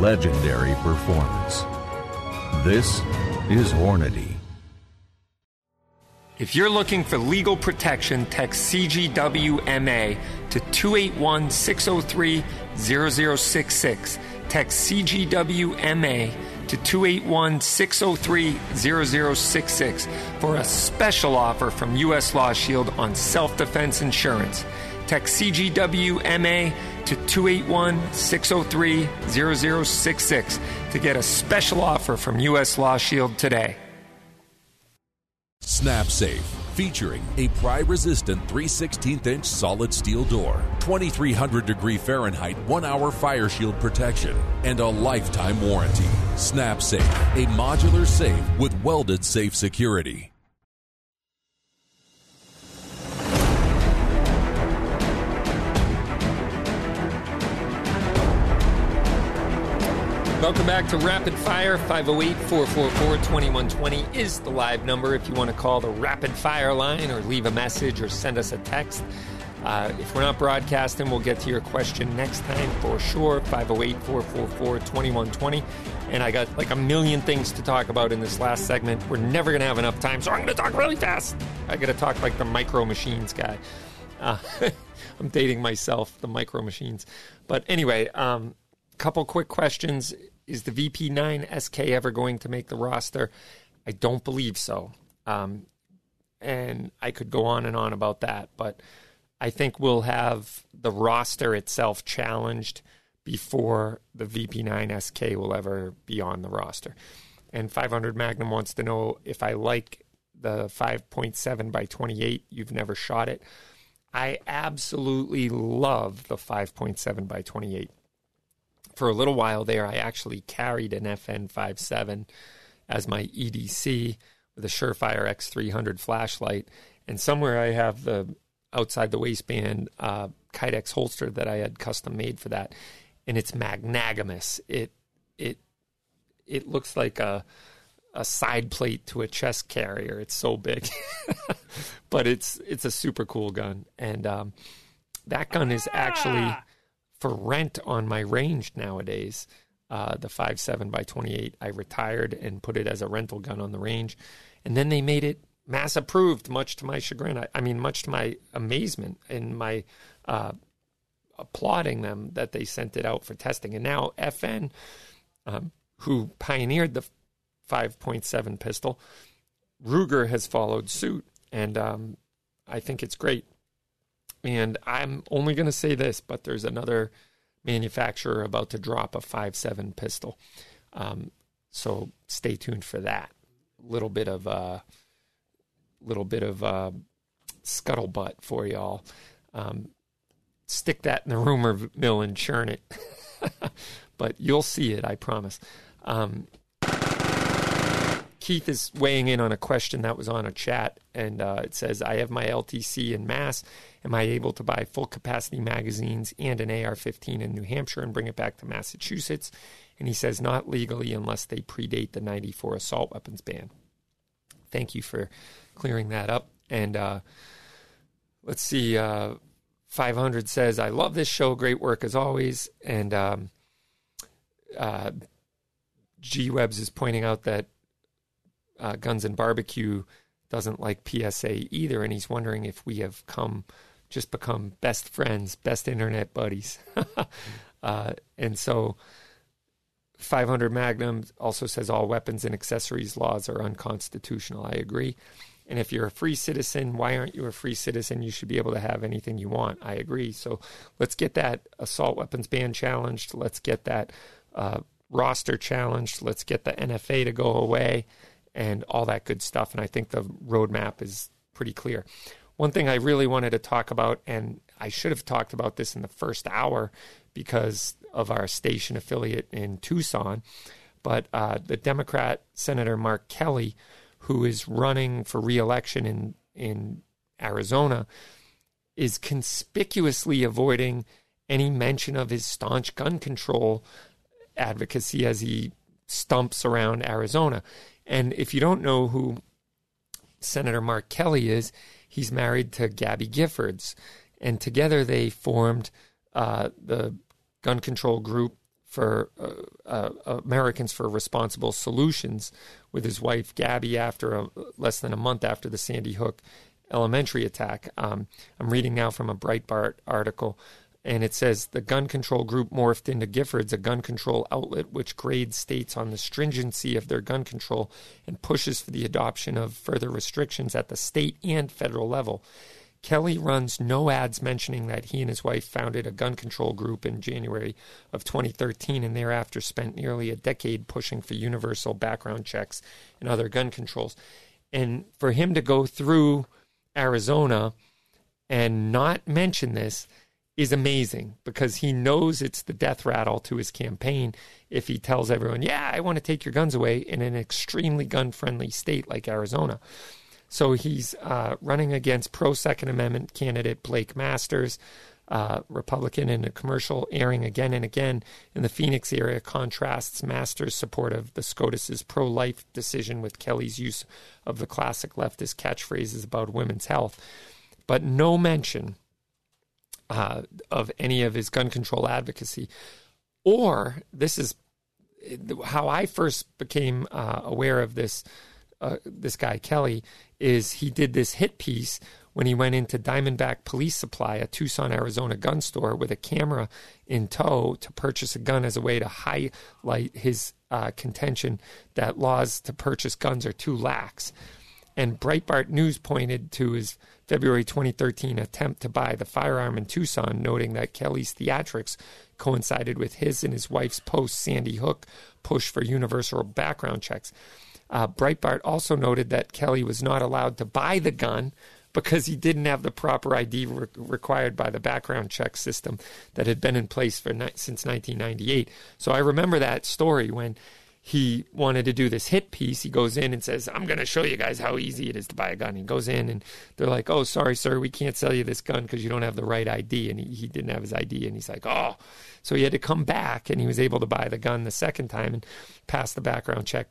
Legendary performance. This is Hornady. If you're looking for legal protection, text CGWMA to 281 603 0066. Text CGWMA to 281 603 0066 for a special offer from U.S. Law Shield on self defense insurance. Text CGWMA to 281 603 0066 to get a special offer from U.S. Law Shield today. Snap Safe, featuring a pry resistant 3 16th inch solid steel door, 2300 degree Fahrenheit 1 hour fire shield protection, and a lifetime warranty. Snap Safe, a modular safe with welded safe security. Welcome back to Rapid Fire. 508 444 2120 is the live number if you want to call the Rapid Fire line or leave a message or send us a text. Uh, if we're not broadcasting, we'll get to your question next time for sure. 508 444 2120. And I got like a million things to talk about in this last segment. We're never going to have enough time, so I'm going to talk really fast. I got to talk like the micro machines guy. Uh, I'm dating myself, the micro machines. But anyway, um, couple quick questions. Is the VP9 SK ever going to make the roster? I don't believe so. Um, and I could go on and on about that, but I think we'll have the roster itself challenged before the VP9 SK will ever be on the roster. And 500 Magnum wants to know if I like the 5.7 by 28. You've never shot it. I absolutely love the 5.7 by 28. For a little while there, I actually carried an FN57 as my EDC with a Surefire X300 flashlight, and somewhere I have the outside the waistband uh, Kydex holster that I had custom made for that, and it's magnanimous. It it it looks like a a side plate to a chest carrier. It's so big, but it's it's a super cool gun, and um, that gun is actually for rent on my range nowadays. Uh, the five seven by twenty eight. I retired and put it as a rental gun on the range, and then they made it mass approved, much to my chagrin. I, I mean, much to my amazement and my uh, applauding them that they sent it out for testing. And now FN, um, who pioneered the 5.7 pistol, Ruger has followed suit, and um, I think it's great. And I'm only going to say this, but there's another manufacturer about to drop a 5.7 pistol. Um, so stay tuned for that. Little bit of uh, little bit of uh, scuttlebutt for y'all. Um, stick that in the rumor mill and churn it. but you'll see it, I promise. Um, Keith is weighing in on a question that was on a chat, and uh, it says, I have my LTC in Mass. Am I able to buy full capacity magazines and an AR 15 in New Hampshire and bring it back to Massachusetts? And he says, not legally unless they predate the 94 assault weapons ban. Thank you for clearing that up. And uh, let's see. Uh, 500 says, I love this show. Great work as always. And um, uh, G Webs is pointing out that uh, Guns and Barbecue doesn't like PSA either. And he's wondering if we have come, just become best friends, best internet buddies. uh, and so 500 Magnum also says all weapons and accessories laws are unconstitutional. I agree. And if you're a free citizen, why aren't you a free citizen? You should be able to have anything you want. I agree. So let's get that assault weapons ban challenged. Let's get that uh, roster challenged. Let's get the NFA to go away and all that good stuff. And I think the roadmap is pretty clear. One thing I really wanted to talk about, and I should have talked about this in the first hour because of our station affiliate in Tucson, but uh, the Democrat Senator Mark Kelly who is running for reelection in in Arizona, is conspicuously avoiding any mention of his staunch gun control advocacy as he stumps around Arizona. And if you don't know who Senator Mark Kelly is, he's married to Gabby Giffords, and together they formed uh, the gun control group for uh, uh, Americans for Responsible Solutions with his wife Gabby after a, less than a month after the Sandy Hook elementary attack. Um, I'm reading now from a Breitbart article, and it says the gun control group morphed into Giffords, a gun control outlet which grades states on the stringency of their gun control and pushes for the adoption of further restrictions at the state and federal level. Kelly runs no ads mentioning that he and his wife founded a gun control group in January of 2013 and thereafter spent nearly a decade pushing for universal background checks and other gun controls. And for him to go through Arizona and not mention this is amazing because he knows it's the death rattle to his campaign if he tells everyone, Yeah, I want to take your guns away in an extremely gun friendly state like Arizona. So he's uh, running against pro Second Amendment candidate Blake Masters, uh, Republican in a commercial airing again and again in the Phoenix area contrasts Masters' support of the SCOTUS's pro life decision with Kelly's use of the classic leftist catchphrases about women's health, but no mention uh, of any of his gun control advocacy. Or, this is how I first became uh, aware of this uh, this guy Kelly is he did this hit piece when he went into Diamondback Police Supply, a Tucson, Arizona gun store, with a camera in tow to purchase a gun as a way to highlight his uh, contention that laws to purchase guns are too lax. And Breitbart News pointed to his February 2013 attempt to buy the firearm in Tucson, noting that Kelly's theatrics coincided with his and his wife's post Sandy Hook push for universal background checks. Uh, Breitbart also noted that Kelly was not allowed to buy the gun because he didn't have the proper ID re- required by the background check system that had been in place for ni- since 1998. So I remember that story when he wanted to do this hit piece. He goes in and says, I'm going to show you guys how easy it is to buy a gun. He goes in and they're like, Oh, sorry, sir, we can't sell you this gun because you don't have the right ID. And he, he didn't have his ID. And he's like, Oh. So he had to come back and he was able to buy the gun the second time and pass the background check.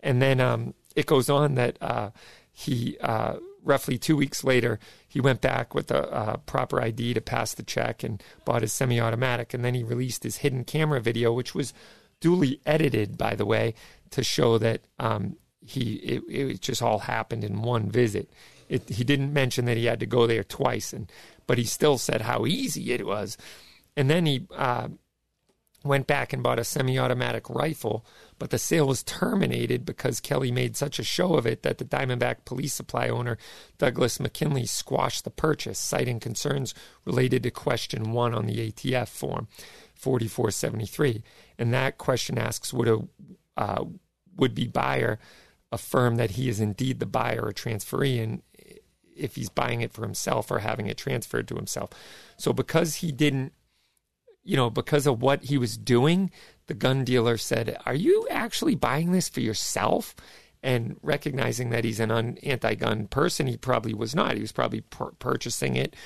And then um, it goes on that uh, he, uh, roughly two weeks later, he went back with a, a proper ID to pass the check and bought his semi automatic. And then he released his hidden camera video, which was duly edited, by the way, to show that um, he it, it, just all happened in one visit. It, he didn't mention that he had to go there twice, and but he still said how easy it was. And then he uh, went back and bought a semi-automatic rifle, but the sale was terminated because Kelly made such a show of it that the Diamondback police supply owner Douglas McKinley squashed the purchase, citing concerns related to question one on the ATF form. 4473. And that question asks would a uh, would be buyer affirm that he is indeed the buyer or transferee and if he's buying it for himself or having it transferred to himself. So because he didn't you know, because of what he was doing, the gun dealer said, Are you actually buying this for yourself? And recognizing that he's an anti gun person, he probably was not. He was probably purchasing it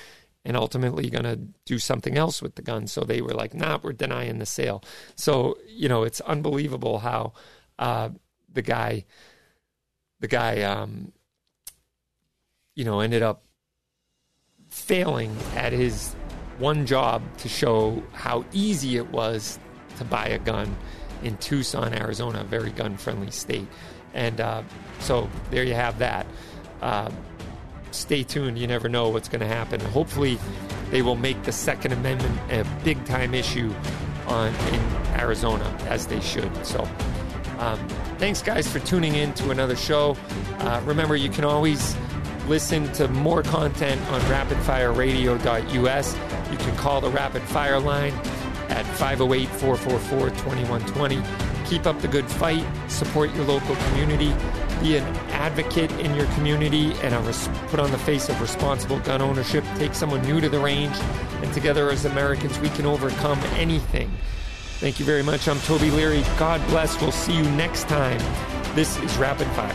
and ultimately going to do something else with the gun. So they were like, nah, we're denying the sale. So, you know, it's unbelievable how uh, the guy, the guy, um, you know, ended up failing at his one job to show how easy it was to buy a gun in Tucson, Arizona, a very gun friendly state. And uh, so there you have that. Uh, stay tuned. You never know what's going to happen. Hopefully, they will make the Second Amendment a big time issue on in Arizona as they should. So, um, thanks guys for tuning in to another show. Uh, remember, you can always listen to more content on rapidfireradio.us. You can call the Rapid Fire line at 508 444 2120. Keep up the good fight, support your local community, be an advocate in your community, and res- put on the face of responsible gun ownership. Take someone new to the range, and together as Americans, we can overcome anything. Thank you very much. I'm Toby Leary. God bless. We'll see you next time. This is Rapid Fire.